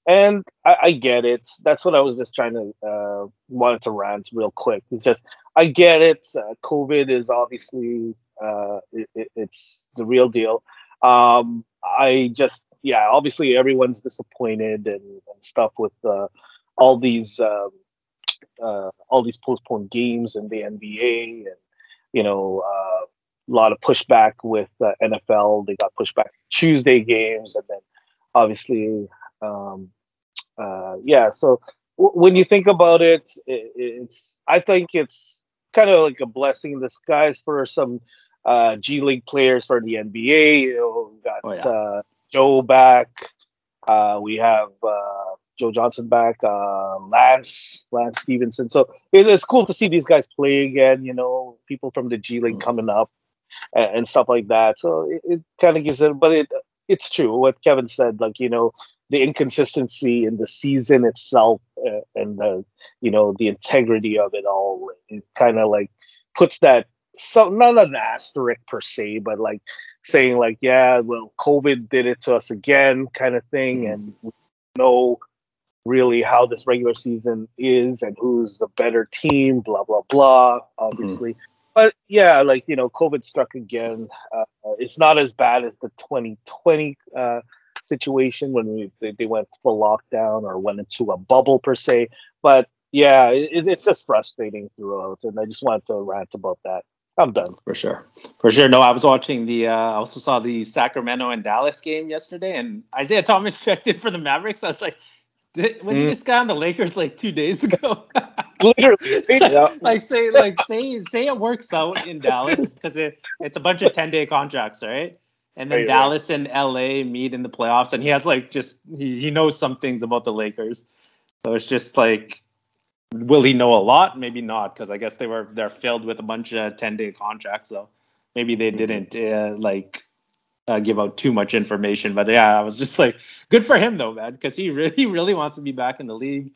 And I, I get it. That's what I was just trying to uh, wanted to rant real quick. It's just I get it. Uh, COVID is obviously uh, it, it, it's the real deal. Um, I just yeah, obviously everyone's disappointed and, and stuff with uh, all these um, uh, all these postponed games in the NBA and you know uh, a lot of pushback with uh, NFL. They got pushed back Tuesday games and then obviously um, uh, yeah. So w- when you think about it, it, it's I think it's kind of like a blessing in disguise for some uh, G League players for the NBA. You know, got Oh, yeah. uh, Joe back. Uh, we have uh, Joe Johnson back. Uh, Lance Lance Stephenson. So it, it's cool to see these guys play again. You know, people from the G League coming up and, and stuff like that. So it, it kind of gives it, but it it's true what Kevin said. Like you know, the inconsistency in the season itself uh, and the you know the integrity of it all. It kind of like puts that so not an asterisk per se, but like saying like, yeah, well, COVID did it to us again, kind of thing, and we know really how this regular season is and who's the better team, blah blah blah. Obviously, but yeah, like you know, COVID struck again. Uh, it's not as bad as the 2020 uh, situation when we they, they went full lockdown or went into a bubble per se, but. Yeah, it, it's just frustrating throughout, and I just wanted to rant about that. I'm done. For sure. For sure. No, I was watching the uh I also saw the Sacramento and Dallas game yesterday and Isaiah Thomas checked in for the Mavericks. I was like, wasn't Mm. this guy on the Lakers like two days ago? Literally, like say like say say it works out in Dallas because it, it's a bunch of 10 day contracts, right? And then. Dallas and LA meet in the playoffs and he has like just he, he knows some things about the Lakers. So it's just like will he know a lot? Maybe not, because I guess they were they're filled with a bunch of 10 day contracts, so maybe they didn't uh, like uh, give out too much information. But yeah, I was just like, good for him though, man, because he really really wants to be back in the league.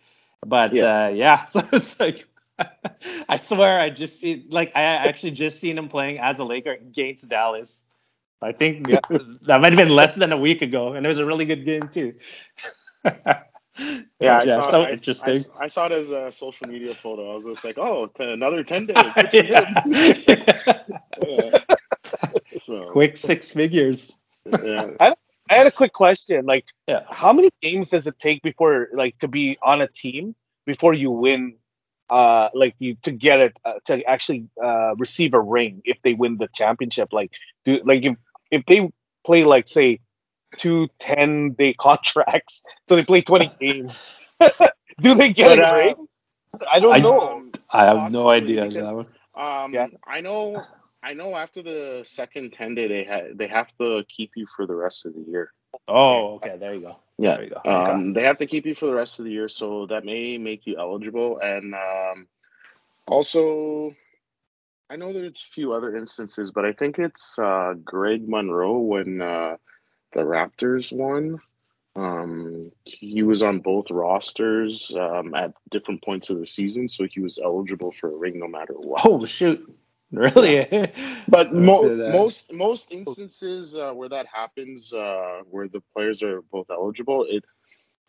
But Yeah. uh, yeah, so it's like I swear I just see like I actually just seen him playing as a Laker against Dallas. I think Yeah. that might have been less than a week ago, and it was a really good game too. Yeah, I yeah, saw, so I, interesting. I, I saw it as a social media photo. I was just like, oh, t- another 10 days. Yeah. Yeah. So, Quick six figures. yeah. I had a quick question. Like, Yeah. how many games does it take before, like, to be on a team before you win? Uh, like you to get it uh, to actually uh, receive a ring if they win the championship. Like, do like if if they play like say two 10 day contracts, so they play twenty games, do they get But, right? uh. I don't I- know. I have no idea. because- that one. Um, Yeah. I know. I know. After the second ten day, they had they have to keep you for the rest of the year. Oh, okay. There you go. Yeah. There you go. Um, they have to keep you for the rest of the year, so that may make you eligible. And um, also, I know there's a few other instances, but I think it's uh, Greg Monroe when uh, the Raptors won. Um, he was on both rosters um, at different points of the season, so he was eligible for a ring no matter what. oh shoot! Really? But mo- most most instances uh, where that happens, uh, where the players are both eligible, it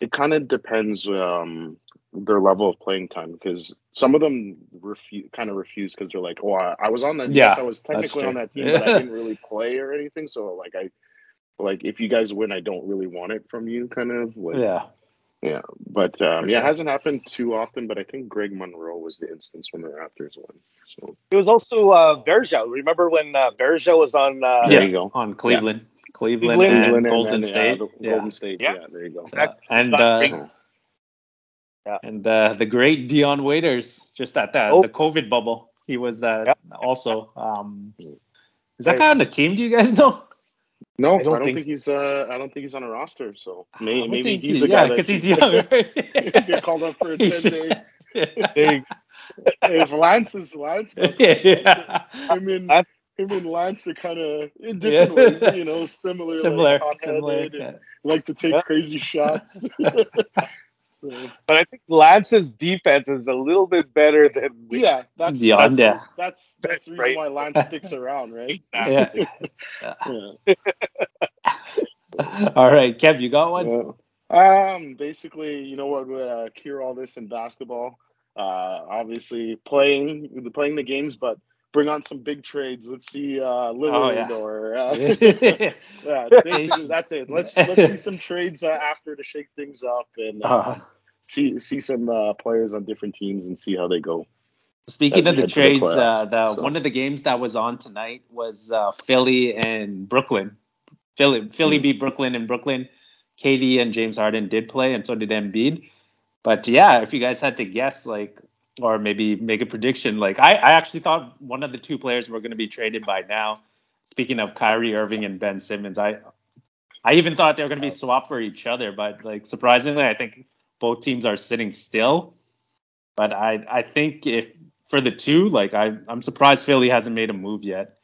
it kind of depends um, their level of playing time because some of them refuse kind of refuse because they're like, "Oh, I, I was on that. Yeah, yes, I was technically on that team, but I didn't really play or anything. So like, I like if you guys win, I don't really want it from you, kind of. Like, Yeah. yeah. But um, yeah, sure. it hasn't happened too often. But I think Greg Monroe was the instance when the Raptors won. So It was also uh, Varejao. Remember when uh, Varejao was on? Uh, there Yeah. you go. On Cleveland. Cleveland, Cleveland and Cleveland and Golden then, State. the yeah. Golden State. Yeah. Yeah. there you go. Uh, and uh, So, and uh, the great Dion Waiters just at the, Oh. the COVID bubble. He was uh, Yep. also. Um, is that Right. guy on the team? Do you guys know? no, I I don't don't, think think, so. he's. Uh, I don't think he's on a roster. So I may, would maybe think he's he- a guy yeah, because he's young. right? get called up for a ten should- day. there you If Lance is Lance, yeah. him and Lance- him and Lance are kind of in different Yeah. ways, you know, similar, Similar, like, similar. yeah. like to take Yeah. crazy shots. so But I think Lance's defense is a little bit better than yeah, that's Dion, that's, yeah. that's that's the That's reason right. why Lance sticks around, right? Exactly. Yeah. Yeah. All right, Kev, you got one? Yeah. Um, basically, you know what would uh, cure all this in basketball? Uh, obviously playing playing the games, but bring on some big trades. Let's see, uh, Lillard yeah. or uh, yeah. yeah, that's it. Let's let's see some trades uh, after to shake things up and uh, Uh, see see some uh, players on different teams and see how they go. Speaking As of the head to the trades, uh, playoffs, the so. one of the games that was on tonight was uh, Philly and Brooklyn. Philly, Philly Hmm. beat Brooklyn, and Brooklyn. KD and James Harden did play, and so did Embiid. But yeah, if you guys had to guess, like, or maybe make a prediction, like, I, I actually thought one of the two players were going to be traded by now. Speaking of Kyrie Irving and Ben Simmons, I, I even thought they were going to be swapped for each other, but like surprisingly, I think both teams are sitting still. But I, I think if for the two, like I, I'm surprised Philly hasn't made a move yet.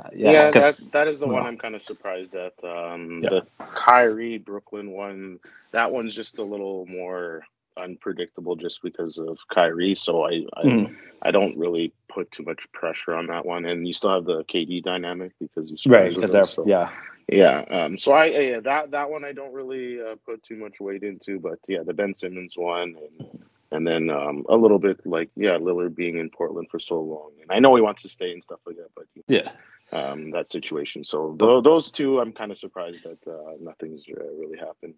Uh, Yeah, yeah, that, that is the one. I'm kind of surprised at. Um, Yeah. The Kyrie Brooklyn one, that one's just a little more unpredictable just because of Kyrie. So I, I, Mhm. I don't really put too much pressure on that one. And you still have the KD dynamic because you right because so- yeah yeah. Um, so I yeah, that that one I don't really uh, put too much weight into, but yeah, the Ben Simmons one, and and then um, a little bit like yeah, Lillard being in Portland for so long, and I know he wants to stay and stuff like that, but yeah um, that situation. So th- those two, I'm kind of surprised that uh, nothing's uh, really happened.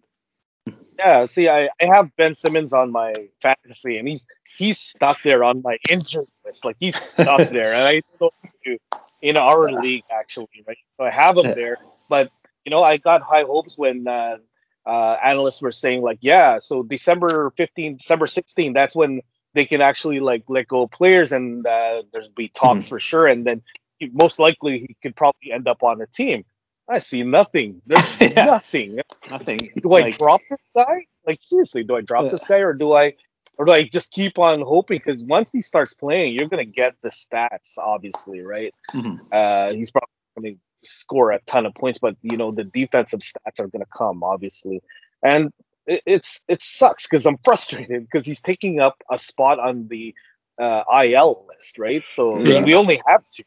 Yeah, see, I, I have Ben Simmons on my fantasy, and he's he's stuck there on my injured list. Like he's stuck there, and I don't know what to do in our league actually, right? So I have him there, but you know, I got high hopes when uh, uh, analysts were saying like, yeah, so December 15, December 16, that's when they can actually like let go of players, and uh, there's be talks for sure, and then he, most likely he could probably end up on a team. I see nothing. There's Yeah. nothing. nothing. Do I like, drop this guy? Like seriously, do I drop Yeah. this guy or do I or do I just keep on hoping? Because once he starts playing, you're gonna get the stats, obviously, right? Mhm. Uh, he's probably gonna score a ton of points, but you know the defensive stats are gonna come, obviously, and it, it's it sucks because I'm frustrated because he's taking up a spot on the uh, IL list, right? So Yeah. we only have two.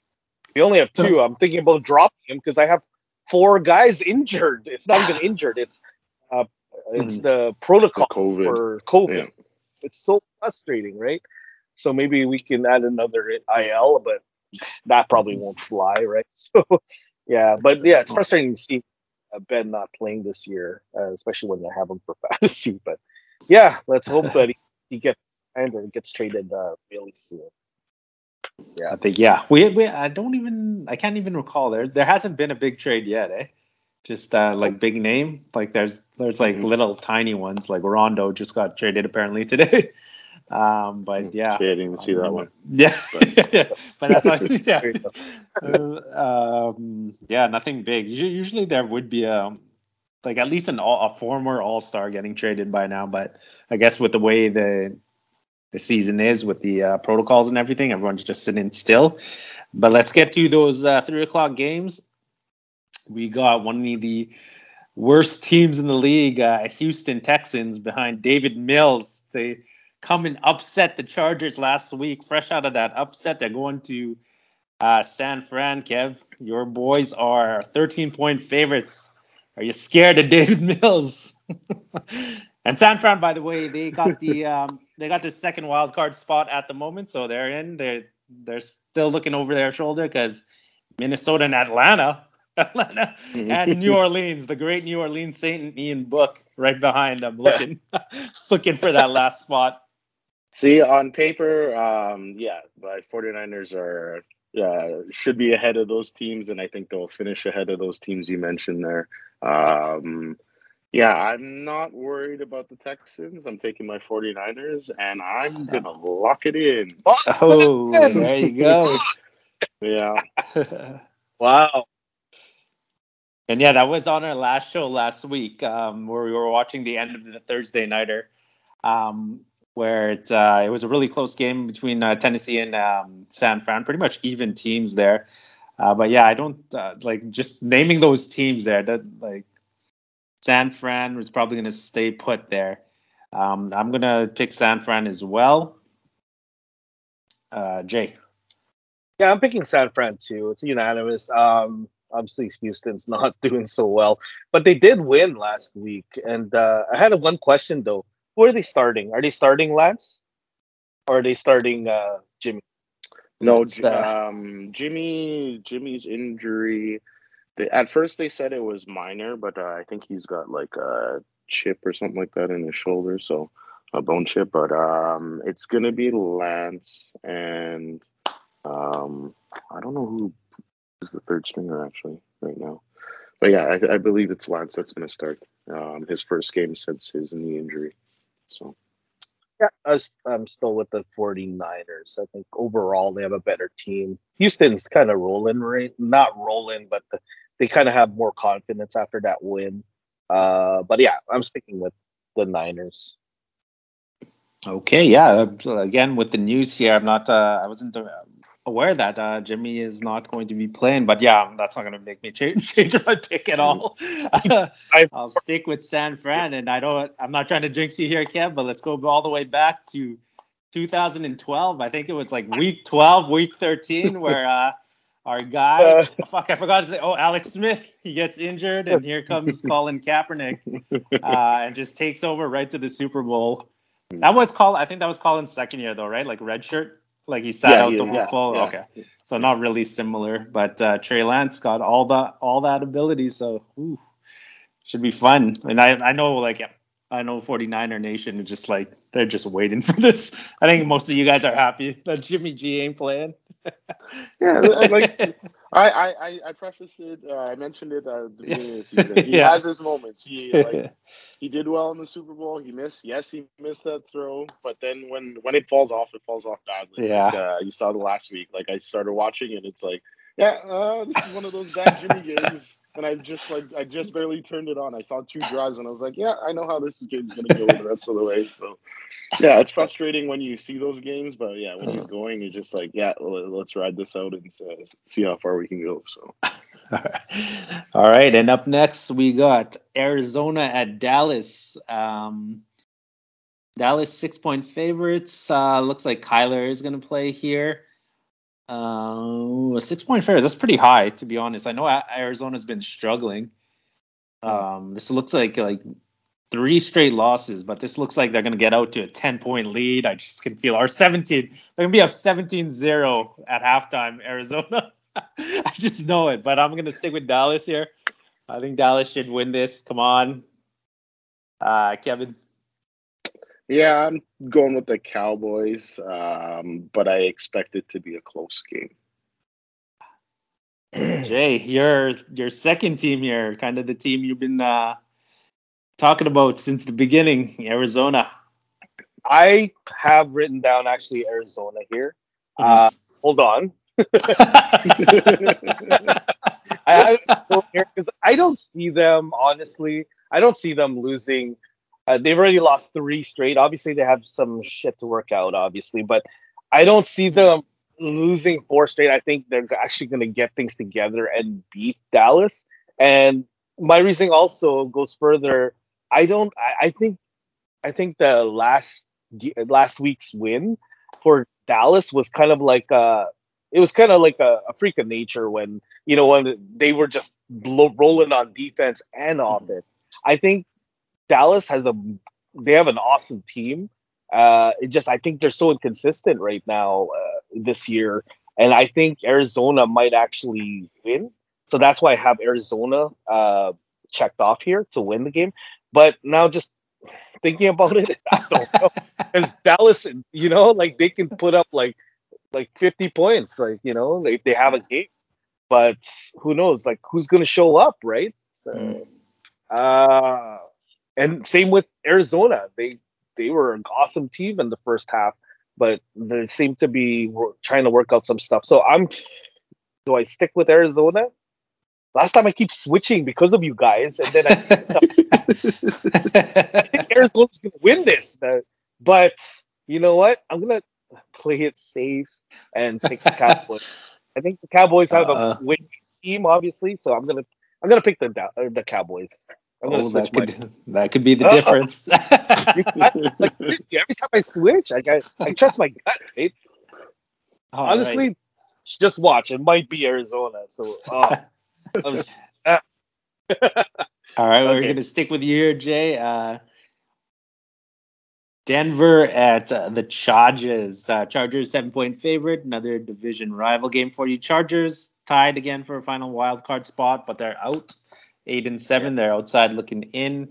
We only have two. I'm thinking about dropping him because I have four guys injured. It's not even injured. It's uh, it's Mhm. the The protocol COVID. for COVID. Yeah. It's so frustrating, right? So maybe we can add another IL, but that probably won't fly, right? So yeah, but yeah, it's frustrating to see uh, Ben not playing this year, uh, especially when I have him for fantasy. But yeah, let's hope that he, he gets and gets traded uh, really soon. I think yeah. We, we I don't even I can't even recall there there hasn't been a big trade yet, eh? Just uh, like big name. Like there's there's like Mhm. little tiny ones. Like Rondo just got traded apparently today. Um, but yeah, See, I didn't even see that one. Yeah, but that's not yeah. There you go. Uh, um, yeah, nothing big. Usually, usually there would be a like at least an all, a former All Star getting traded by now, but I guess with the way the the season is with the uh, protocols and everything, everyone's just sitting still. But let's get to those uh, three o'clock games. We got one of the worst teams in the league, uh, Houston Texans, behind Davis Mills. They come and upset the Chargers last week. Fresh out of that upset, they're going to uh, San Fran. Kev, your boys are 13 point favorites. Are you scared of Davis Mills? And San Fran, by the way, they got the um, they got the second wild card spot at the moment, so they're in. They're they're still looking over their shoulder because Minnesota and Atlanta, Atlanta and New Orleans, the great New Orleans Saint Ian Book, right behind them, looking looking for that last spot. See, on paper, um, yeah, but 49ers are yeah should be ahead of those teams, and I think they'll finish ahead of those teams you mentioned there. Um, yeah, I'm not worried about the Texans. I'm taking my 49ers, and I'm gonna lock it in. Oh, there you go. Yeah. Wow. And yeah, that was on our last show last week, um, where we were watching the end of the Thursday nighter, um, where it uh, it was a really close game between uh, Tennessee and um, San Fran, pretty much even teams there. Uh, but yeah, I don't uh, like just naming those teams there. That like San Fran was probably going to stay put there. Um, I'm gonna pick San Fran as well. Uh, Jae. Yeah, I'm picking San Fran too. It's unanimous. Um, obviously, Houston's not doing so well, but they did win last week. And uh, I had one question though: Who are they starting? Are they starting Lance, or are they starting uh, Jimmy? No, It's, uh, um, Jimmy. Jimmy's injury. At first, they said it was minor, but uh, I think he's got like a chip or something like that in his shoulder, so a bone chip. But um, it's gonna be Lance and um, I don't know who is the third stringer actually right now. But yeah, I, I believe it's Lance that's gonna start um, his first game since his knee injury. So Yeah, I'm still with the 49ers. I think overall they have a better team. Houston's kind of rolling, right? Not rolling, but the, they kind of have more confidence after that win. Uh, but yeah, I'm sticking with the Niners. Okay, yeah. uh, Again, with the news here, I'm not. Uh, I wasn't uh, aware that uh, Jimmy is not going to be playing. But yeah, that's not going to make me change, change my pick at all. I'll stick with San Fran, and I don't. I'm not trying to jinx you here, Kev, but let's go all the way back to 2012. I think it was like week 12, week 13, where uh, our guy, fuck, I forgot to say. Oh, Alex Smith, he gets injured, and here comes Colin Kaepernick, uh, and just takes over right to the Super Bowl. That was Colin. I think that was Colin's second year, though, right? Like red shirt. Like he sat Yeah, out he- the yeah, full. yeah. Okay, so not really similar, but uh, Trey Lance got all that all that ability, so ooh, should be fun. And I I know like I know 49er Nation is just like they're just waiting for this. I think most of you guys are happy that Jimmy G ain't playing. Yeah, like I, I, I- prefaced it. Uh, I mentioned it at the beginning of the season. He Yeah. has his moments. He like he did well in the Super Bowl. He missed. Yes, he missed that throw, but then when when it falls off, it falls off badly. Yeah. Like, uh, you saw the last week. Like I started watching and it's like, yeah, uh, this is one of those bad Jimmy games. And I just like I just barely turned it on. I saw two drives and I was like, yeah, I know how this game's gonna go the rest of the way. So yeah, it's frustrating when you see those games, but yeah, when he's going, you're just like, yeah, let's ride this out and uh, see how far we can go. So All right, and up next we got Arizona at Dallas. Um, Dallas six point favorites. Uh, looks like Kyler is going to play here. Uh, a six point fair. That's pretty high, to be honest. I know Arizona's been struggling. Um, this looks like like three straight losses, but this looks like they're going to get out to a 10 point lead. I just can feel, our 17. They're going to be up 17 0 at halftime, Arizona. I just know it, but I'm going to stick with Dallas here. I think Dallas should win this. Come on. Uh, Kevin. Yeah, I'm going with the Cowboys, um, but I expect it to be a close game. Jae, your your second team here, kind of the team you've been uh, talking about since the beginning, Arizona. I have written down actually Arizona here. Uh, hold on. I because I don't see them honestly. I don't see them losing. Uh, they've already lost three straight. Obviously, they have some shit to work out. Obviously, but I don't see them losing four straight. I think they're actually going to get things together and beat Dallas. And my reasoning also goes further. I don't. I, I think. I think the last last week's win for Dallas was kind of like a it was kind of like a, a freak of nature when you know when they were just blow, rolling on defense and offense. I think Dallas has a they have an awesome team. Uh, it just I think they're so inconsistent right now uh, this year, and I think Arizona might actually win. So that's why I have Arizona uh, checked off here to win the game. But now just thinking about it, I don't know because Dallas, you know, like they can put up like like 50 points, like you know, if they have a game. But who knows? Like who's going to show up, right? So, Mm. uh, and same with Arizona. They they were an awesome team in the first half, but they seem to be trying to work out some stuff. So I'm. Do I stick with Arizona? Last time I keep switching because of you guys, and then I I think Arizona's going to win this. uh, But you know what? I'm going to play it safe and pick the Cowboys. I think the Cowboys have Uh-uh. a winning team, obviously. So I'm gonna I'm gonna pick the uh, the Cowboys. Gonna Oh, that my. could that could be the Uh-uh. difference. like seriously, every time I switch, I got I trust my gut. Right? All Honestly, right. just watch. It might be Arizona. So s- uh, All right, we're going to stick with you here, Jae. Uh, Denver at uh, the Chargers. Uh, Chargers seven point favorite. Another division rival game for you. Chargers tied again for a final wild card spot, but they're out eight and seven. They're outside looking in,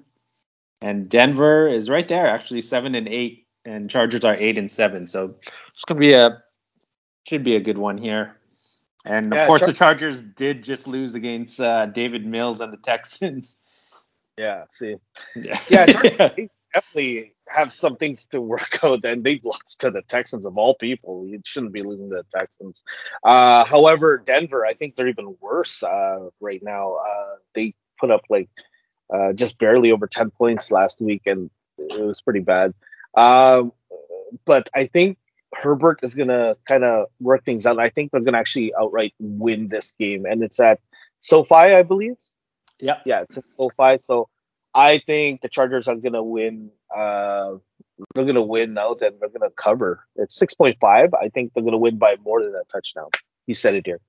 and Denver is right there, actually seven and eight, and Chargers are eight and seven. So it's gonna be a should be a good one here. And of Yeah, course, Char- the Chargers did just lose against uh, Davis Mills and the Texans. yeah. See, Yeah, Yeah, Chargers- they definitely have some things to work out, and they've lost to the Texans of all people. You shouldn't be losing to the Texans. Uh, however, Denver, I think they're even worse uh, right now. Uh, they put up like uh, just barely over ten points last week, and it was pretty bad. Um, but I think Herbert is gonna kind of work things out. I think they're gonna actually outright win this game, and it's at SoFi, I believe Yeah, yeah, it's a SoFi. So I think the Chargers are gonna win. Uh, they're gonna win out and they're gonna cover. It's six point five. I think they're gonna win by more than a touchdown. You said it here.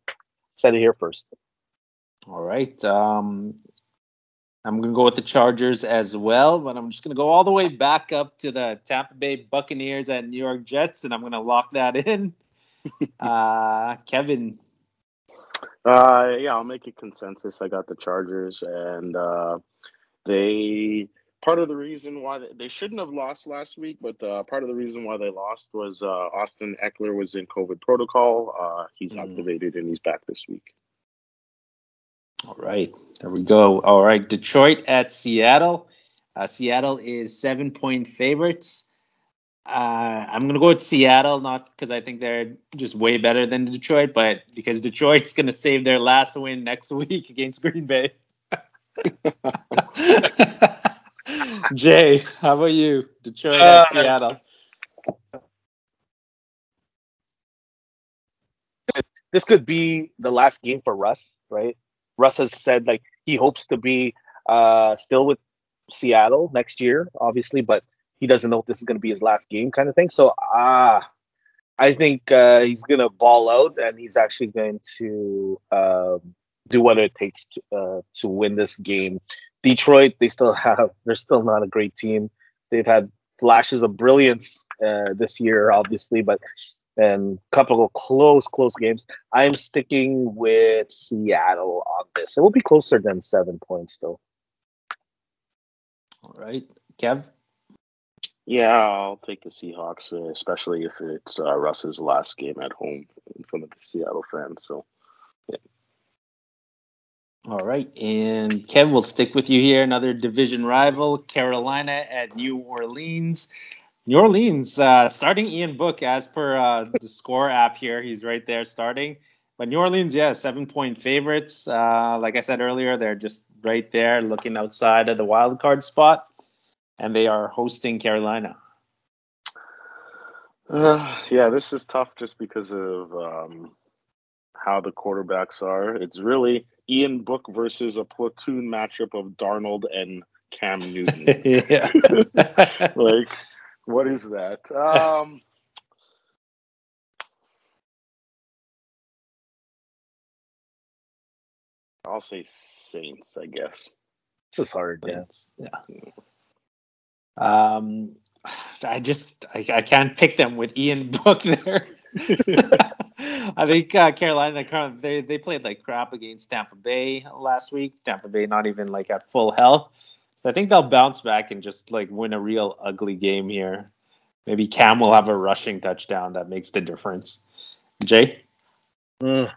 Said it here first. All right. Um, I'm going to go with the Chargers as well, but I'm just going to go all the way back up to the Tampa Bay Buccaneers and New York Jets, and I'm going to lock that in. uh, Kevin. Uh, yeah, I'll make a consensus. I got the Chargers, and uh, they part of the reason why they, they shouldn't have lost last week, but uh, part of the reason why they lost was uh, Austin Ekeler was in COVID protocol. Uh, he's Mm. activated and he's back this week. All right. There we go. All right. Detroit at Seattle. Uh, Seattle is seven point favorites. Uh, I'm going to go with Seattle, not because I think they're just way better than Detroit, but because Detroit's going to save their last win next week against Green Bay. Jae, how about you? Detroit Uh, at Seattle. This could be the last game for Russ, right? Russ has said like he hopes to be uh, still with Seattle next year, obviously, but he doesn't know if this is going to be his last game, kind of thing. So, ah, I think uh, he's going to ball out, and he's actually going to um, do what it takes to uh, to win this game. Detroit, they still have, they're still not a great team. They've had flashes of brilliance uh, this year, obviously, but and a couple of close, close games. I'm sticking with Seattle on this. It will be closer than seven points, though. All right. Kev? Yeah, I'll take the Seahawks, uh, especially if it's uh, Russ's last game at home in front of the Seattle fans. So, yeah. All right. And Kev, we'll stick with you here. Another division rival, Carolina at New Orleans. New Orleans uh, starting Ian Book as per uh, the score app here. He's right there starting. But New Orleans, yeah, seven point favorites. Uh, like I said earlier, they're just right there looking outside of the wild card spot. And they are hosting Carolina. uh, yeah, this is tough just because of um, how the quarterbacks are. It's really Ian Book versus a platoon matchup of Darnold and Cam Newton. yeah. like, what is that? Um, I'll say Saints, I guess. This is hard. Yeah. yeah. Um, I just I, I can't pick them with Ian Book there. I think uh, Carolina they they played like crap against Tampa Bay last week. Tampa Bay not even like at full health. So I think they'll bounce back and just like win a real ugly game here. Maybe Cam will have a rushing touchdown that makes the difference. Jae? Mm.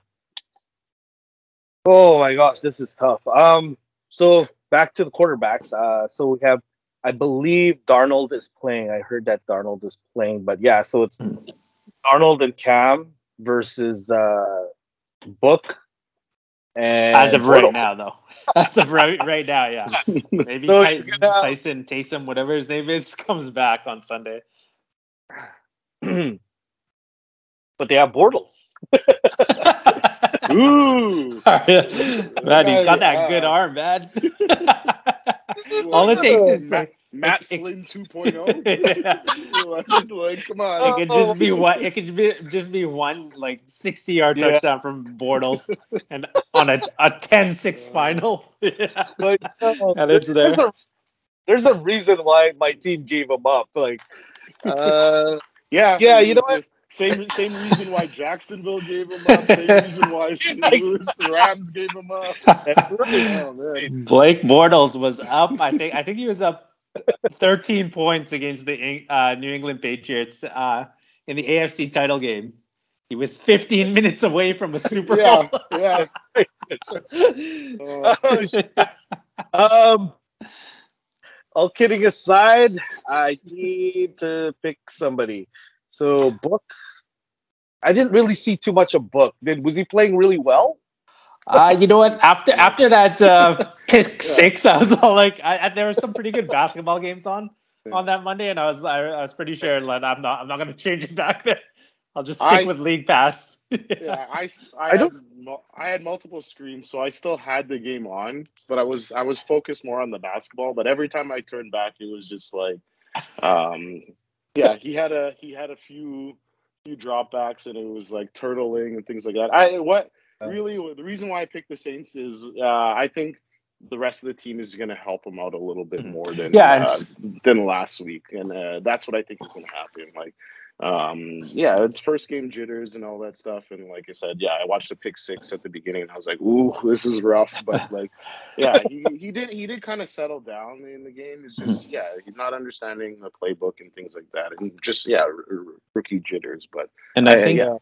Oh my gosh, this is tough. Um, so back to the quarterbacks. Uh, so we have, I believe Darnold is playing. I heard that Darnold is playing, but yeah, so it's mm. Darnold and Cam versus uh, Book. And As of right now, though. As of right, right now, yeah. Maybe so Ty- Tyson Taysom, whatever his name is, comes back on Sunday. but they have Bortles. Ooh, man, he's got that good arm, man. All it takes is Matt, Matt Flynn 2.0. like, like, come on. It could just be one. It could be just be one like 60 yard yeah. touchdown from Bortles, and on a a 10-6 final. yeah. Like, and it's there. There's a, there's a reason why my team gave him up. Like, uh, yeah, yeah, you know what? Same same reason why Jacksonville gave him up. Same reason why St. Rams gave him up. oh, Blake Bortles was up. I think I think he was up 13 points against the uh, New England Patriots uh, in the AFC title game. He was 15 minutes away from a Super Bowl. Yeah, yeah. um, all kidding aside, I need to pick somebody. So book, I didn't really see too much of book. Did was he playing really well? Uh, you know what? After after that uh, pick six, I was all like, I, I, there were some pretty good basketball games on on that Monday, and I was I, I was pretty sure like I'm not I'm not going to change it back there. I'll just stick I, with League Pass. yeah, I I, I, don't, had, I had multiple screens, so I still had the game on, but I was I was focused more on the basketball. But every time I turned back, it was just like, um, yeah, he had a he had a few few dropbacks and it was like turtling and things like that. I what really the reason why I picked the Saints is uh, I think the rest of the team is going to help them out a little bit mm-hmm. more than yeah uh, than last week, and uh, that's what I think is going to happen. Like um yeah it's first game jitters and all that stuff and like i said yeah i watched the pick six at the beginning and i was like ooh this is rough but like yeah he, he did he did kind of settle down in the game it's just yeah he's not understanding the playbook and things like that and just yeah r- r- rookie jitters but and i, I think yeah.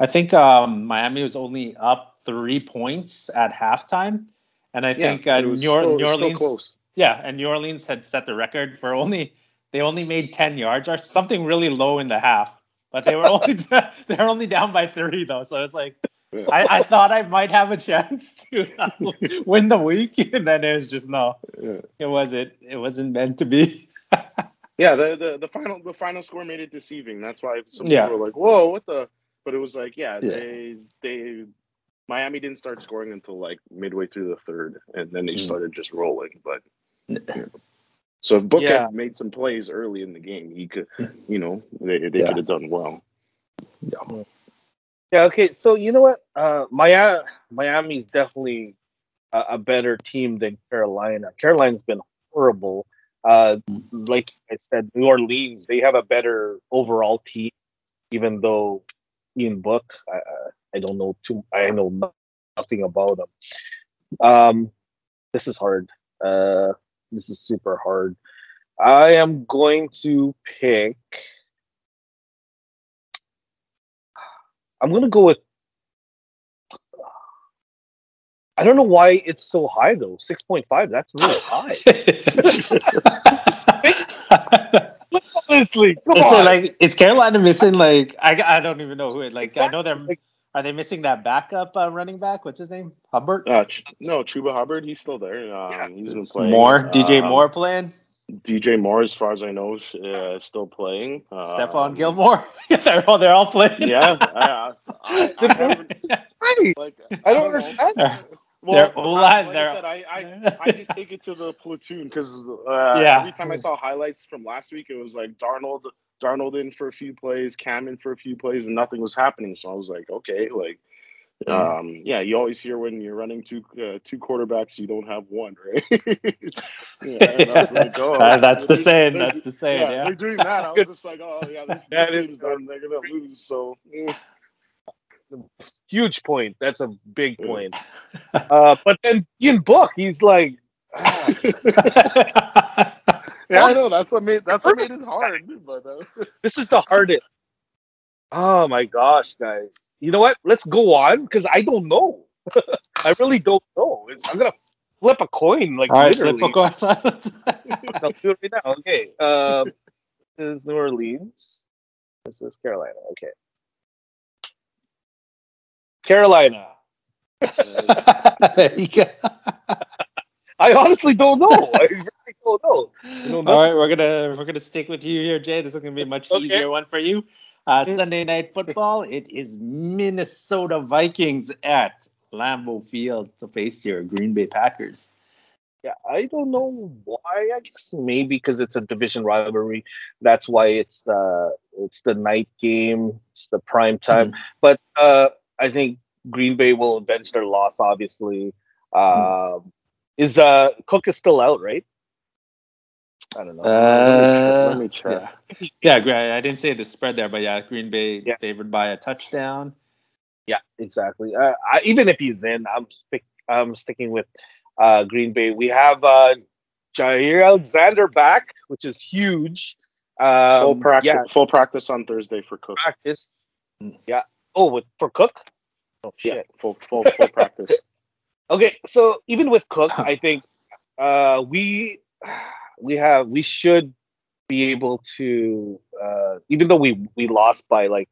I think um miami was only up three points at halftime and i think uh, new, still, new orleans yeah and new orleans had set the record for only they only made 10 yards or something really low in the half. But they were only they're only down by three though. So it's like I, I thought I might have a chance to win the week, and then it was just no. It wasn't. It wasn't meant to be. yeah, the, the the final the final score made it deceiving. That's why some people yeah. were like, "Whoa, what the?" But it was like, yeah, yeah, they they Miami didn't start scoring until like midway through the third, and then they mm. started just rolling. But you know. So if Book yeah. had made some plays early in the game, he could, you know, they, they yeah. could have done well. Yeah. Yeah. Okay. So you know what? Uh, Miami, Miami's definitely a, a better team than Carolina. Carolina's been horrible. Uh, like I said, New Orleans, they have a better overall team, even though Ian Book, I, I don't know too, I know nothing about them. Um, this is hard. Uh, this is super hard. I am going to pick. I'm to go with. I don't know why it's so high though. Six point five. That's really high. Honestly, come on. Like, is Carolina missing like I, I don't even know who it like. Exactly. I know they're are they missing that backup uh, running back? What's his name? Hubbard? Uh, Ch- no, Chuba Hubbard. He's still there. Um, yeah, he's been playing. Moore DJ um, Moore playing. DJ Moore, as far as I know, uh, still playing. Uh, Stephon Gilmore. they're all they're all playing. Yeah, I, I, I, like, I don't understand. Well, they're like they're, I said, I, I, I just take it to the platoon because uh, yeah. every time I saw highlights from last week, it was like Darnold Darnold in for a few plays, Cam in for a few plays, and nothing was happening. So I was like, okay, like Um, yeah, you always hear when you're running two uh, two quarterbacks, you don't have one, right? yeah, was like, oh, Uh, that's the saying. That's the saying. yeah, Yeah. they're doing that. I was just like, oh yeah, this, That this is done. They're gonna lose. So mm. Huge point. That's a big point. Uh, but then in Book, he's like, ah, yeah, I know that's what made that's what made it hard. But uh, this is the hardest. Oh my gosh, guys! You know what? Let's go on because I don't know. I really don't know. It's, I'm gonna flip a coin, like All right, literally. flip a coin. I'll do it right now. Okay. Um, this is New Orleans. This is Carolina. Okay. Carolina. There you go. I honestly don't know. I really don't know. You know, All right, we're gonna we're gonna stick with you here, Jae. This is gonna be a much Okay. easier one for you. Uh, Mm. Sunday night football. It is Minnesota Vikings at Lambeau Field to face your Green Bay Packers. Yeah, I don't know why. I guess maybe because it's a division rivalry. That's why it's uh it's the night game. It's the prime time. But uh I think Green Bay will avenge their loss. Obviously, um, is uh Cook is still out, right? I don't know. Uh, let me check. yeah. Yeah, great. I didn't say the spread there, but yeah, Green Bay Yeah. favored by a touchdown. Yeah, exactly. Uh, I, even if he's in, I'm stick, I'm sticking with uh, Green Bay. We have uh, Jaire Alexander back, which is huge. Um, full practice, Yeah, full practice on Thursday for Cook. practice. Yeah. Oh, with for Cook. Oh Yeah, shit. full full full practice. Okay, so even with Cook, I think uh, we we have we should be able to uh, even though we we lost by like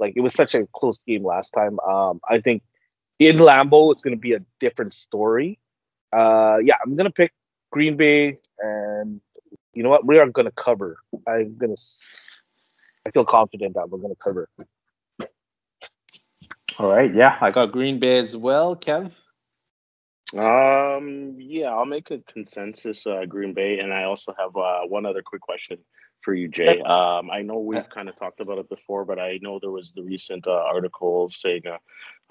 like it was such a close game last time. Um, I think in Lambeau it's going to be a different story. Uh, yeah, I'm gonna pick Green Bay, and you know what? We are going to cover. I'm gonna. I feel confident that we're going to cover. All right, yeah, I got Green Bay as well. Kev. Um, yeah, I'll make a consensus uh, Green Bay, and I also have uh, one other quick question for you, Jae. Um, I know we've kind of talked about it before, but I know there was the recent uh, article saying uh,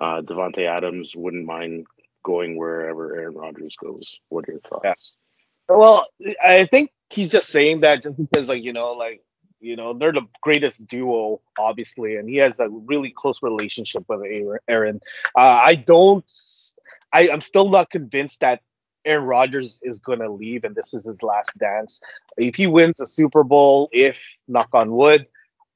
uh, Davante Adams wouldn't mind going wherever Aaron Rodgers goes. What are your thoughts? Well, I think he's just saying that just because, like, you know, like, you know, they're the greatest duo, obviously, and he has a really close relationship with Aaron. Uh, I don't, I, I'm still not convinced that Aaron Rodgers is going to leave and this is his last dance. If he wins a Super Bowl, if knock on wood,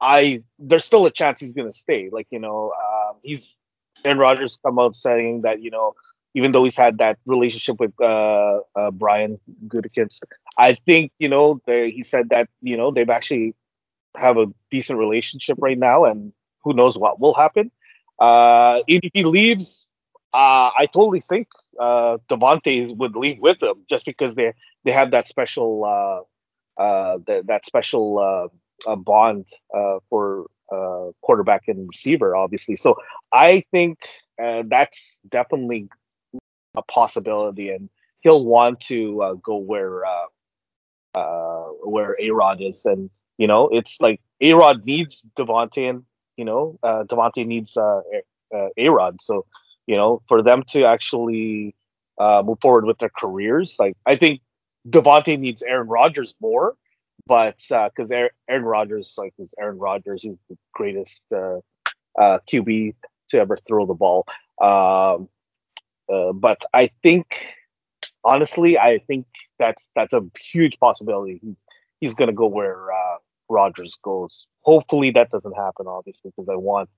I there's still a chance he's going to stay. Like, you know, um, he's Aaron Rodgers come out saying that, you know, even though he's had that relationship with uh, uh, Brian Gutekunst, I think you know they, he said that you know they've actually have a decent relationship right now, and who knows what will happen. Uh, if he leaves, uh, I totally think uh, Davante would leave with him just because they they have that special uh, uh, that special uh, uh, bond uh, for uh, quarterback and receiver, obviously. So I think that's definitely a possibility, and he'll want to go where uh, uh, where A Rod is, and you know it's like A Rod needs Davante, and you know uh, Davante needs uh, A Rod. So you know for them to actually uh, move forward with their careers, like I think Davante needs Aaron Rodgers more, but because Aaron, Aaron Rodgers like is Aaron Rodgers, he's the greatest uh, uh, QB to ever throw the ball. Um, uh, but I think, honestly, I think that's that's a huge possibility. He's he's going to go where uh, Rodgers goes. Hopefully, that doesn't happen. Obviously, because I want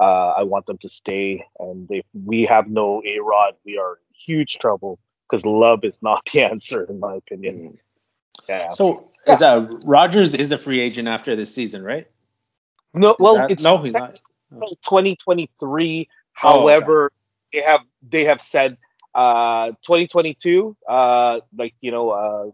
uh, I want them to stay. And if we have no A Rod, we are in huge trouble because love is not the answer, in my opinion. Mm. Yeah. So is uh Rodgers is a free agent after this season, right? No, Is well, that- it's no, he's not. 2023. Oh, okay. However, they have they have said uh 2022 uh like you know uh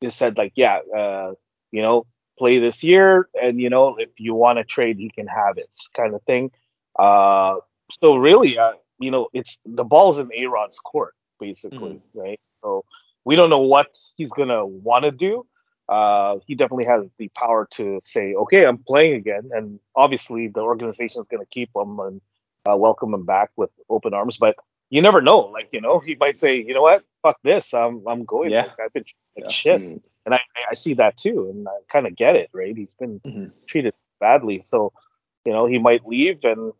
they said like yeah uh you know play this year and you know if you want to trade you can have it kind of thing uh so really uh you know it's the ball's in A-Rod's court basically right so we don't know what he's gonna want to do uh he definitely has the power to say okay i'm playing again and obviously the organization is to keep him and uh, welcome him back with open arms. But you never know. Like you know, he might say, you know what, fuck this, I'm I'm going. Yeah. Like, I've been like Yeah. shit, Mm. And I I see that too, and I kind of get it. Right? He's been Mhm. treated badly, so you know he might leave, and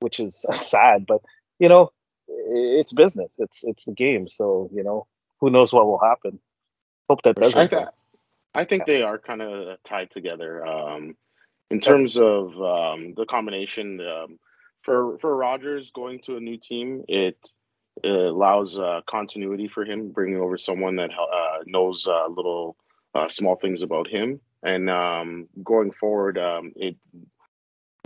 which is sad. But you know, it's business. It's it's the game. So you know, who knows what will happen. Hope that doesn't. I, th- I think they are kind of tied together. Um, in terms of um, the combination um, for for Rodgers going to a new team, it, it allows uh, continuity for him, bringing over someone that uh, knows uh, little uh, small things about him, and um, going forward, um, it.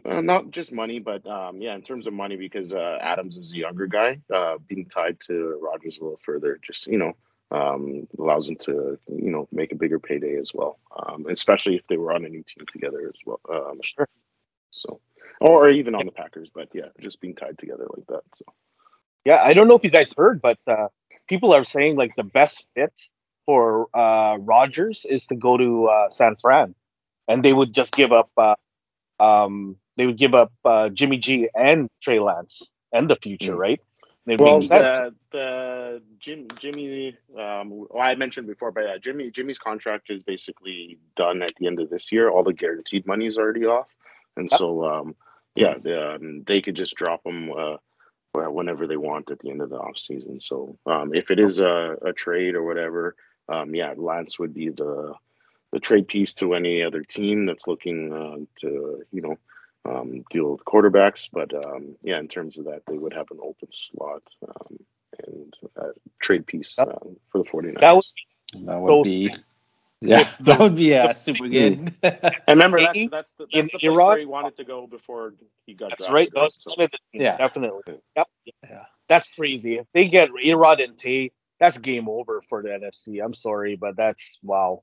Uh, not just money, but um, yeah, in terms of money, because uh, Adams is a younger guy, uh, being tied to Rodgers a little further, just you know, um, allows them to you know make a bigger payday as well, um, especially if they were on a new team together as well. Um, Sure. So, or even on the Packers, but yeah, just being tied together like that. So Yeah, I don't know if you guys heard, but uh, people are saying like the best fit for uh, Rodgers is to go to uh, San Fran, and they would just give up. Uh, um, they would give up uh, Jimmy G and Trey Lance and the future, Mm. right? It well, the the Jim, Jimmy, um, well, I mentioned before, but yeah, Jimmy Jimmy's contract is basically done at the end of this year. All the guaranteed money is already off, and Yep. so um, yeah, the, um, they could just drop him uh, whenever they want at the end of the off season. So um, if it is a, a trade or whatever, um, yeah, Lance would be the the trade piece to any other team that's looking uh, to you know um, deal with quarterbacks. But um, yeah, in terms of that, they would have an open slot um, and uh, trade piece Yep. um, for the 49ers. that would That So- would be. Yeah, that would be uh, super good. and remember, that's, that's the, in that's the place Iraq- where he wanted to go before he got That's drafted. right. That's So, one of the teams, Yeah. definitely. Yep. Yeah. That's crazy. If they get A-Rod and Tay, that's game over for the NFC. I'm sorry, but that's wow.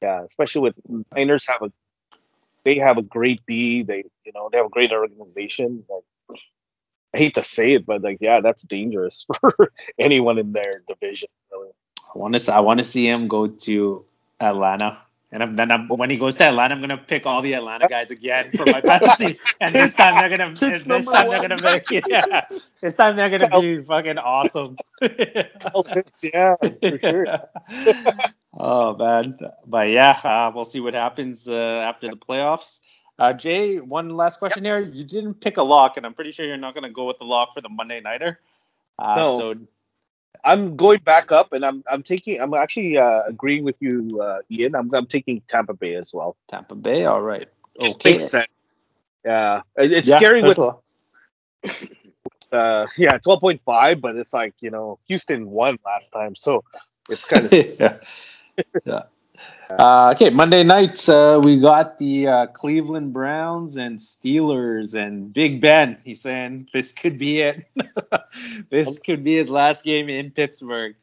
Yeah, especially with Niners have a they have a great D. They you know they have a great organization. Like I hate to say it, but like yeah, that's dangerous for anyone in their division. Really. I want to. I want to see him go to Atlanta, and I'm, then I'm, when he goes to Atlanta, I'm gonna pick all the Atlanta guys again for my fantasy, and this time they're gonna. This, Pick this time they're gonna make it. Yeah, this time they're gonna be fucking awesome. Oh, yeah, for sure. oh man, but yeah, uh, we'll see what happens uh, after the playoffs. Uh, Jae, one last question here. You didn't pick a lock, and I'm pretty sure you're not going to go with the lock for the Monday nighter. Uh, No. So I'm going back up, and I'm I'm taking. I'm actually uh, agreeing with you, uh, Ian. I'm I'm taking Tampa Bay as well. Tampa Bay, all right. Just Okay. makes sense. Yeah, It- it's Yeah, scary with uh yeah 12.5 but it's like you know houston won last time so it's kind of yeah. yeah. Uh, okay, Monday night uh, we got the uh, Cleveland Browns and Steelers and Big Ben. He's saying this could be it. this could be his last game in Pittsburgh.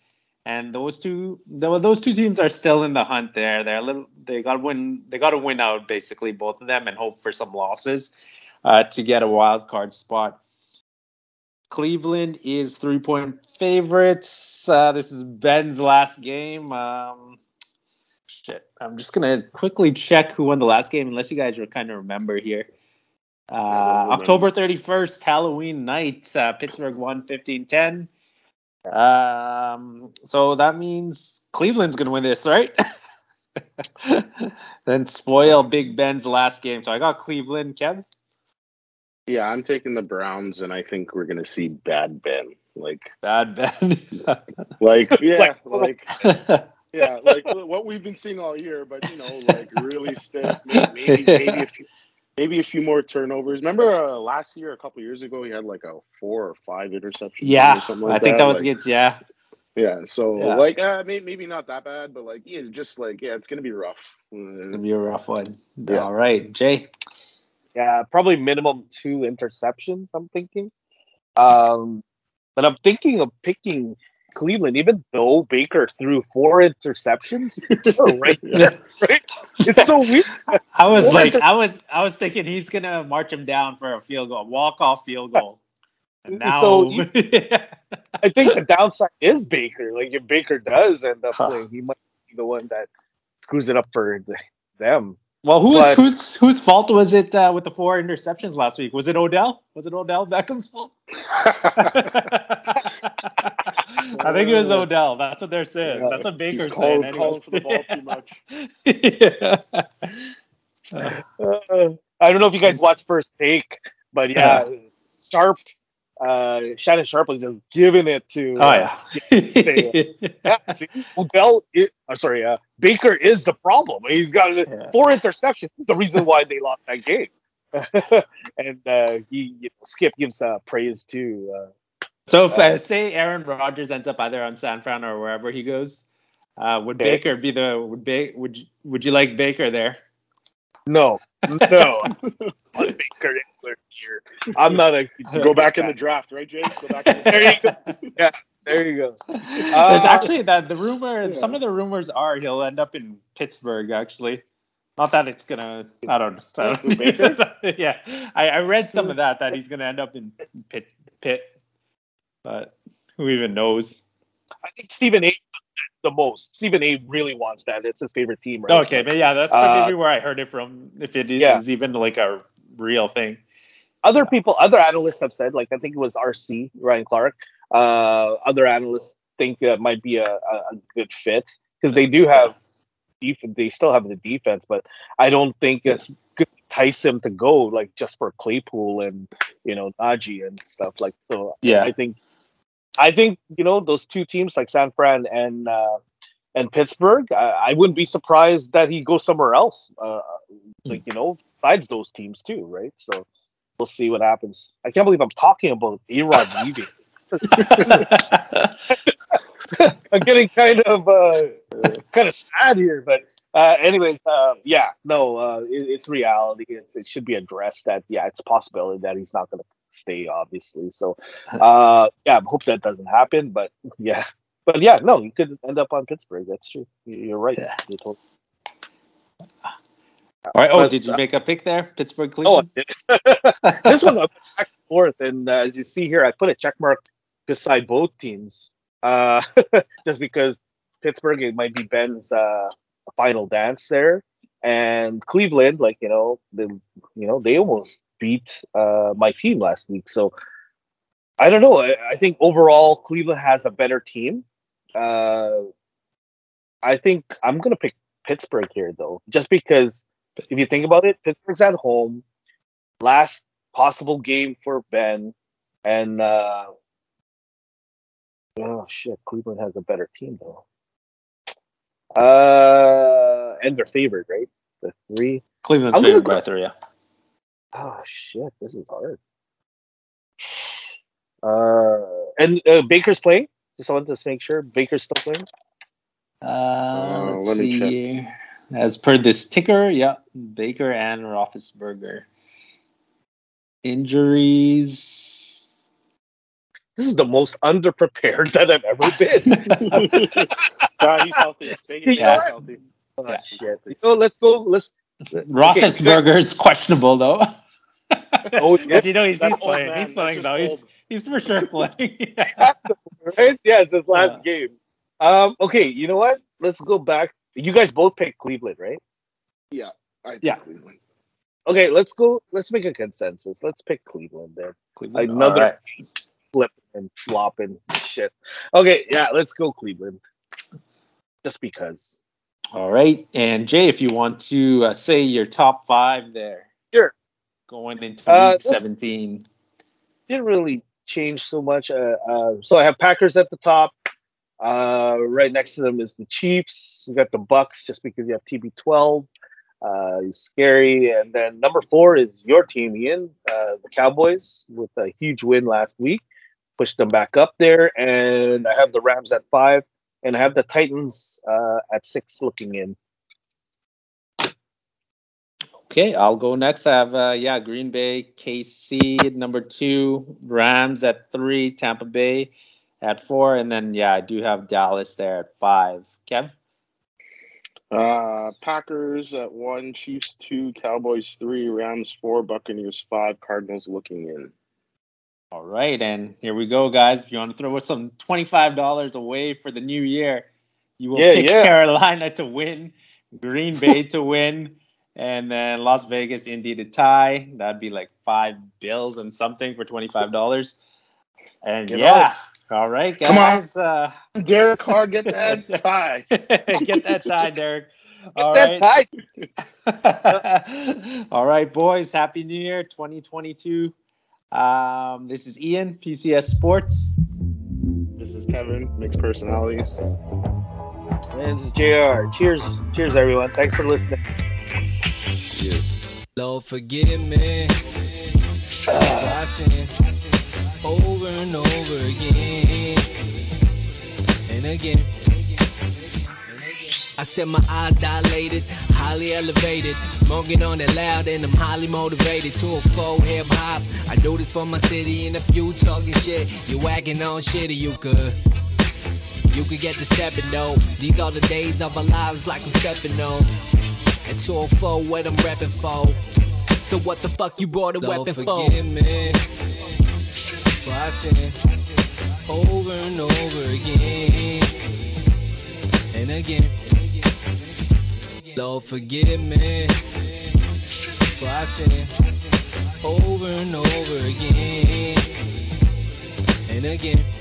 And those two, those two teams are still in the hunt. There, they're a little. They got win. They got to win out basically both of them and hope for some losses uh, to get a wild card spot. Cleveland is three point favorites. Uh, this is Ben's last game. Um, shit, I'm just gonna quickly check who won the last game, unless you guys are kind of remember here. Uh, remember. October 31st, Halloween night, uh, Pittsburgh won 15-10. Um, so that means Cleveland's gonna win this, right? then spoil Big Ben's last game. So I got Cleveland, Kev. yeah, I'm taking the Browns, and I think we're gonna see bad Ben. Like, Bad Ben. like, yeah, Like- like, yeah, like what we've been seeing all year. But you know, like really stiff. Maybe, maybe, maybe a few, maybe a few more turnovers. Remember uh, last year, a couple years ago, he had like a four or five interceptions. yeah, or something like I think that was Like, against yeah. Yeah, so Yeah. like uh, maybe maybe not that bad, but like yeah, just like yeah, it's gonna be rough. It's gonna be a rough one. Yeah. All right, Jae. yeah probably minimum two interceptions i'm thinking um but i'm thinking of picking cleveland even though baker threw four interceptions right Yeah. right it's so weird I was like, I was, I was thinking he's gonna march him down for a field goal, walk off field goal. And now, So you- i think the downside is baker like if baker does end up Huh. playing he might be the one that screws it up for them Well, who's But- whose whose fault was it uh, with the four interceptions last week? Was it Odell? Was it Odell Beckham's fault? I think it was Odell. That's what they're saying. Yeah. That's what He's Baker's calling, saying. calling for the ball too much. much. Uh, I don't know if you guys watched First Take, but yeah, Sharpe, uh, Shannon Sharpe was just giving it to. Oh, uh, yeah. yeah, see, Odell, i- I'm sorry, uh, Baker is the problem. He's got Yeah. four interceptions. He's the reason why they lost that game. and uh, he, you know, Skip gives uh, praise to. Uh, So if uh, say Aaron Rodgers ends up either on San Fran or wherever he goes, uh, would Okay. Baker be the would ba- would you, would you like Baker there? no, no, Baker year. I'm not a Go back in the draft, right, Jae? Go back in the There you go. There you go. There's Uh, actually that the rumor. yeah. Some of the rumors are he'll end up in Pittsburgh. Actually, not that it's gonna. I don't. I don't yeah, I, I read some of that that he's gonna end up in Pitt. Pitt, but who even knows? I think Stephen A. wants that the most. Stephen A. really wants that. It's his favorite team, right? Okay, but yeah, that's Uh, maybe where I heard it from. If it is Yeah. even like a real thing. Other people, other analysts have said, like I think it was RC Ryan Clark. Uh, other analysts think that might be a, a, good fit because they do have, they still have the defense, but I don't think it's good to entice him to go like just for Claypool and you know Najee and stuff like so. Yeah. I think, I think you know those two teams like San Fran and uh, and Pittsburgh. I, I wouldn't be surprised that he goes somewhere else. Uh, like you know, besides those teams too, right? So we'll see what happens. I can't believe I'm talking about A Rod leaving. I'm getting kind of uh, kind of sad here, but uh, anyways, uh, yeah, no, uh, it, it's reality. It, it should be addressed that yeah, it's a possibility that he's not going to stay, obviously. So uh, yeah, I hope that doesn't happen. But yeah, but yeah, no, you could end up on Pittsburgh. That's true. You- You're right. Yeah. You're totally- All right. Oh, But, did you uh, make a pick there, Pittsburgh, Oh, Cleveland? it's- this one I'm back and forth, and uh, as you see here, I put a check mark beside both teams, uh, just because Pittsburgh it might be Ben's uh, final dance there, and Cleveland, like you know, they you know they almost beat uh, my team last week, so I don't know. I, I think overall Cleveland has a better team. Uh, I think I'm gonna pick Pittsburgh here though, just because if you think about it, Pittsburgh's at home. Last possible game for Ben, and uh, oh shit, Cleveland has a better team though. Uh, and they're favored, right? The three. Cleveland's I'm favored go- by three. Yeah. Oh shit, this is hard. Uh, and uh, Baker's playing. Just wanted to make sure Baker's still playing. Uh, Uh, let's let see. check. As per this ticker, yeah, Baker and Roethlisberger. Injuries. This is the most underprepared that I've ever been. Nah, he's healthy. Baker's Yeah. healthy. oh Yeah. shit! You know, let's go. Let's. Roethlisberger's questionable though. Oh, But you know he's, he's playing. man. He's playing though. He's old. he's for sure playing. has to, right? Yeah, it's his last Yeah. game. Um, okay, you know what? Let's go back. You guys both picked Cleveland, right? Yeah, I Yeah. Cleveland. Okay, let's go. Let's make a consensus. Let's pick Cleveland then. Cleveland. Another All right. flip and flop and shit. Okay, yeah, let's go Cleveland. Just because. All right, and Jae, if you want to uh, say your top five there, Sure. Going into Uh, week seventeen. Didn't really change so much. Uh, uh, so I have Packers at the top. Uh, right next to them is the Chiefs. You got the Bucks just because you have TB12. Uh, he's scary. And then number four is your team, Ian, uh, the Cowboys, with a huge win last week. Pushed them back up there. And I have the Rams at five. And I have the Titans uh, at six looking in. Okay, I'll go next. I have uh, yeah, Green Bay, KC at number two, Rams at three, Tampa Bay at four, and then yeah, I do have Dallas there at five. Kev. Uh, Packers at one, Chiefs two, Cowboys three, Rams four, Buccaneers five, Cardinals looking in. All right, and here we go, guys. If you want to throw some twenty-five dollars away for the new year, you will Yeah, pick yeah. Carolina to win, Green Bay to win, And then Las Vegas, Indy to tie. That'd be like five bills and something for $25. And Get yeah. All right, Come on. guys. Uh, Derek Carr, get that tie. get that tie, Derek. Get All that right. tie. All right, boys. Happy New Year 2022. Um, this is Ian, PCS Sports. This is Kevin, mixed personalities. And this is JR. Cheers. Cheers, everyone. Thanks for listening. Yes. Lord, forgive me. I over and over again and again. I said my eyes dilated, highly elevated, smoking on it loud, and I'm highly motivated to a full hip hop. I do this for my city, and if you talking shit, you whacking on shit, or you could. You could get the stepping though. These are the days of our lives like I'm stepping on. And 204 what I'm repping for. So what the fuck you brought a Lord, weapon for? forgive me for I sin over and over again and again. Lord, forgive me for I sin over and over again and again.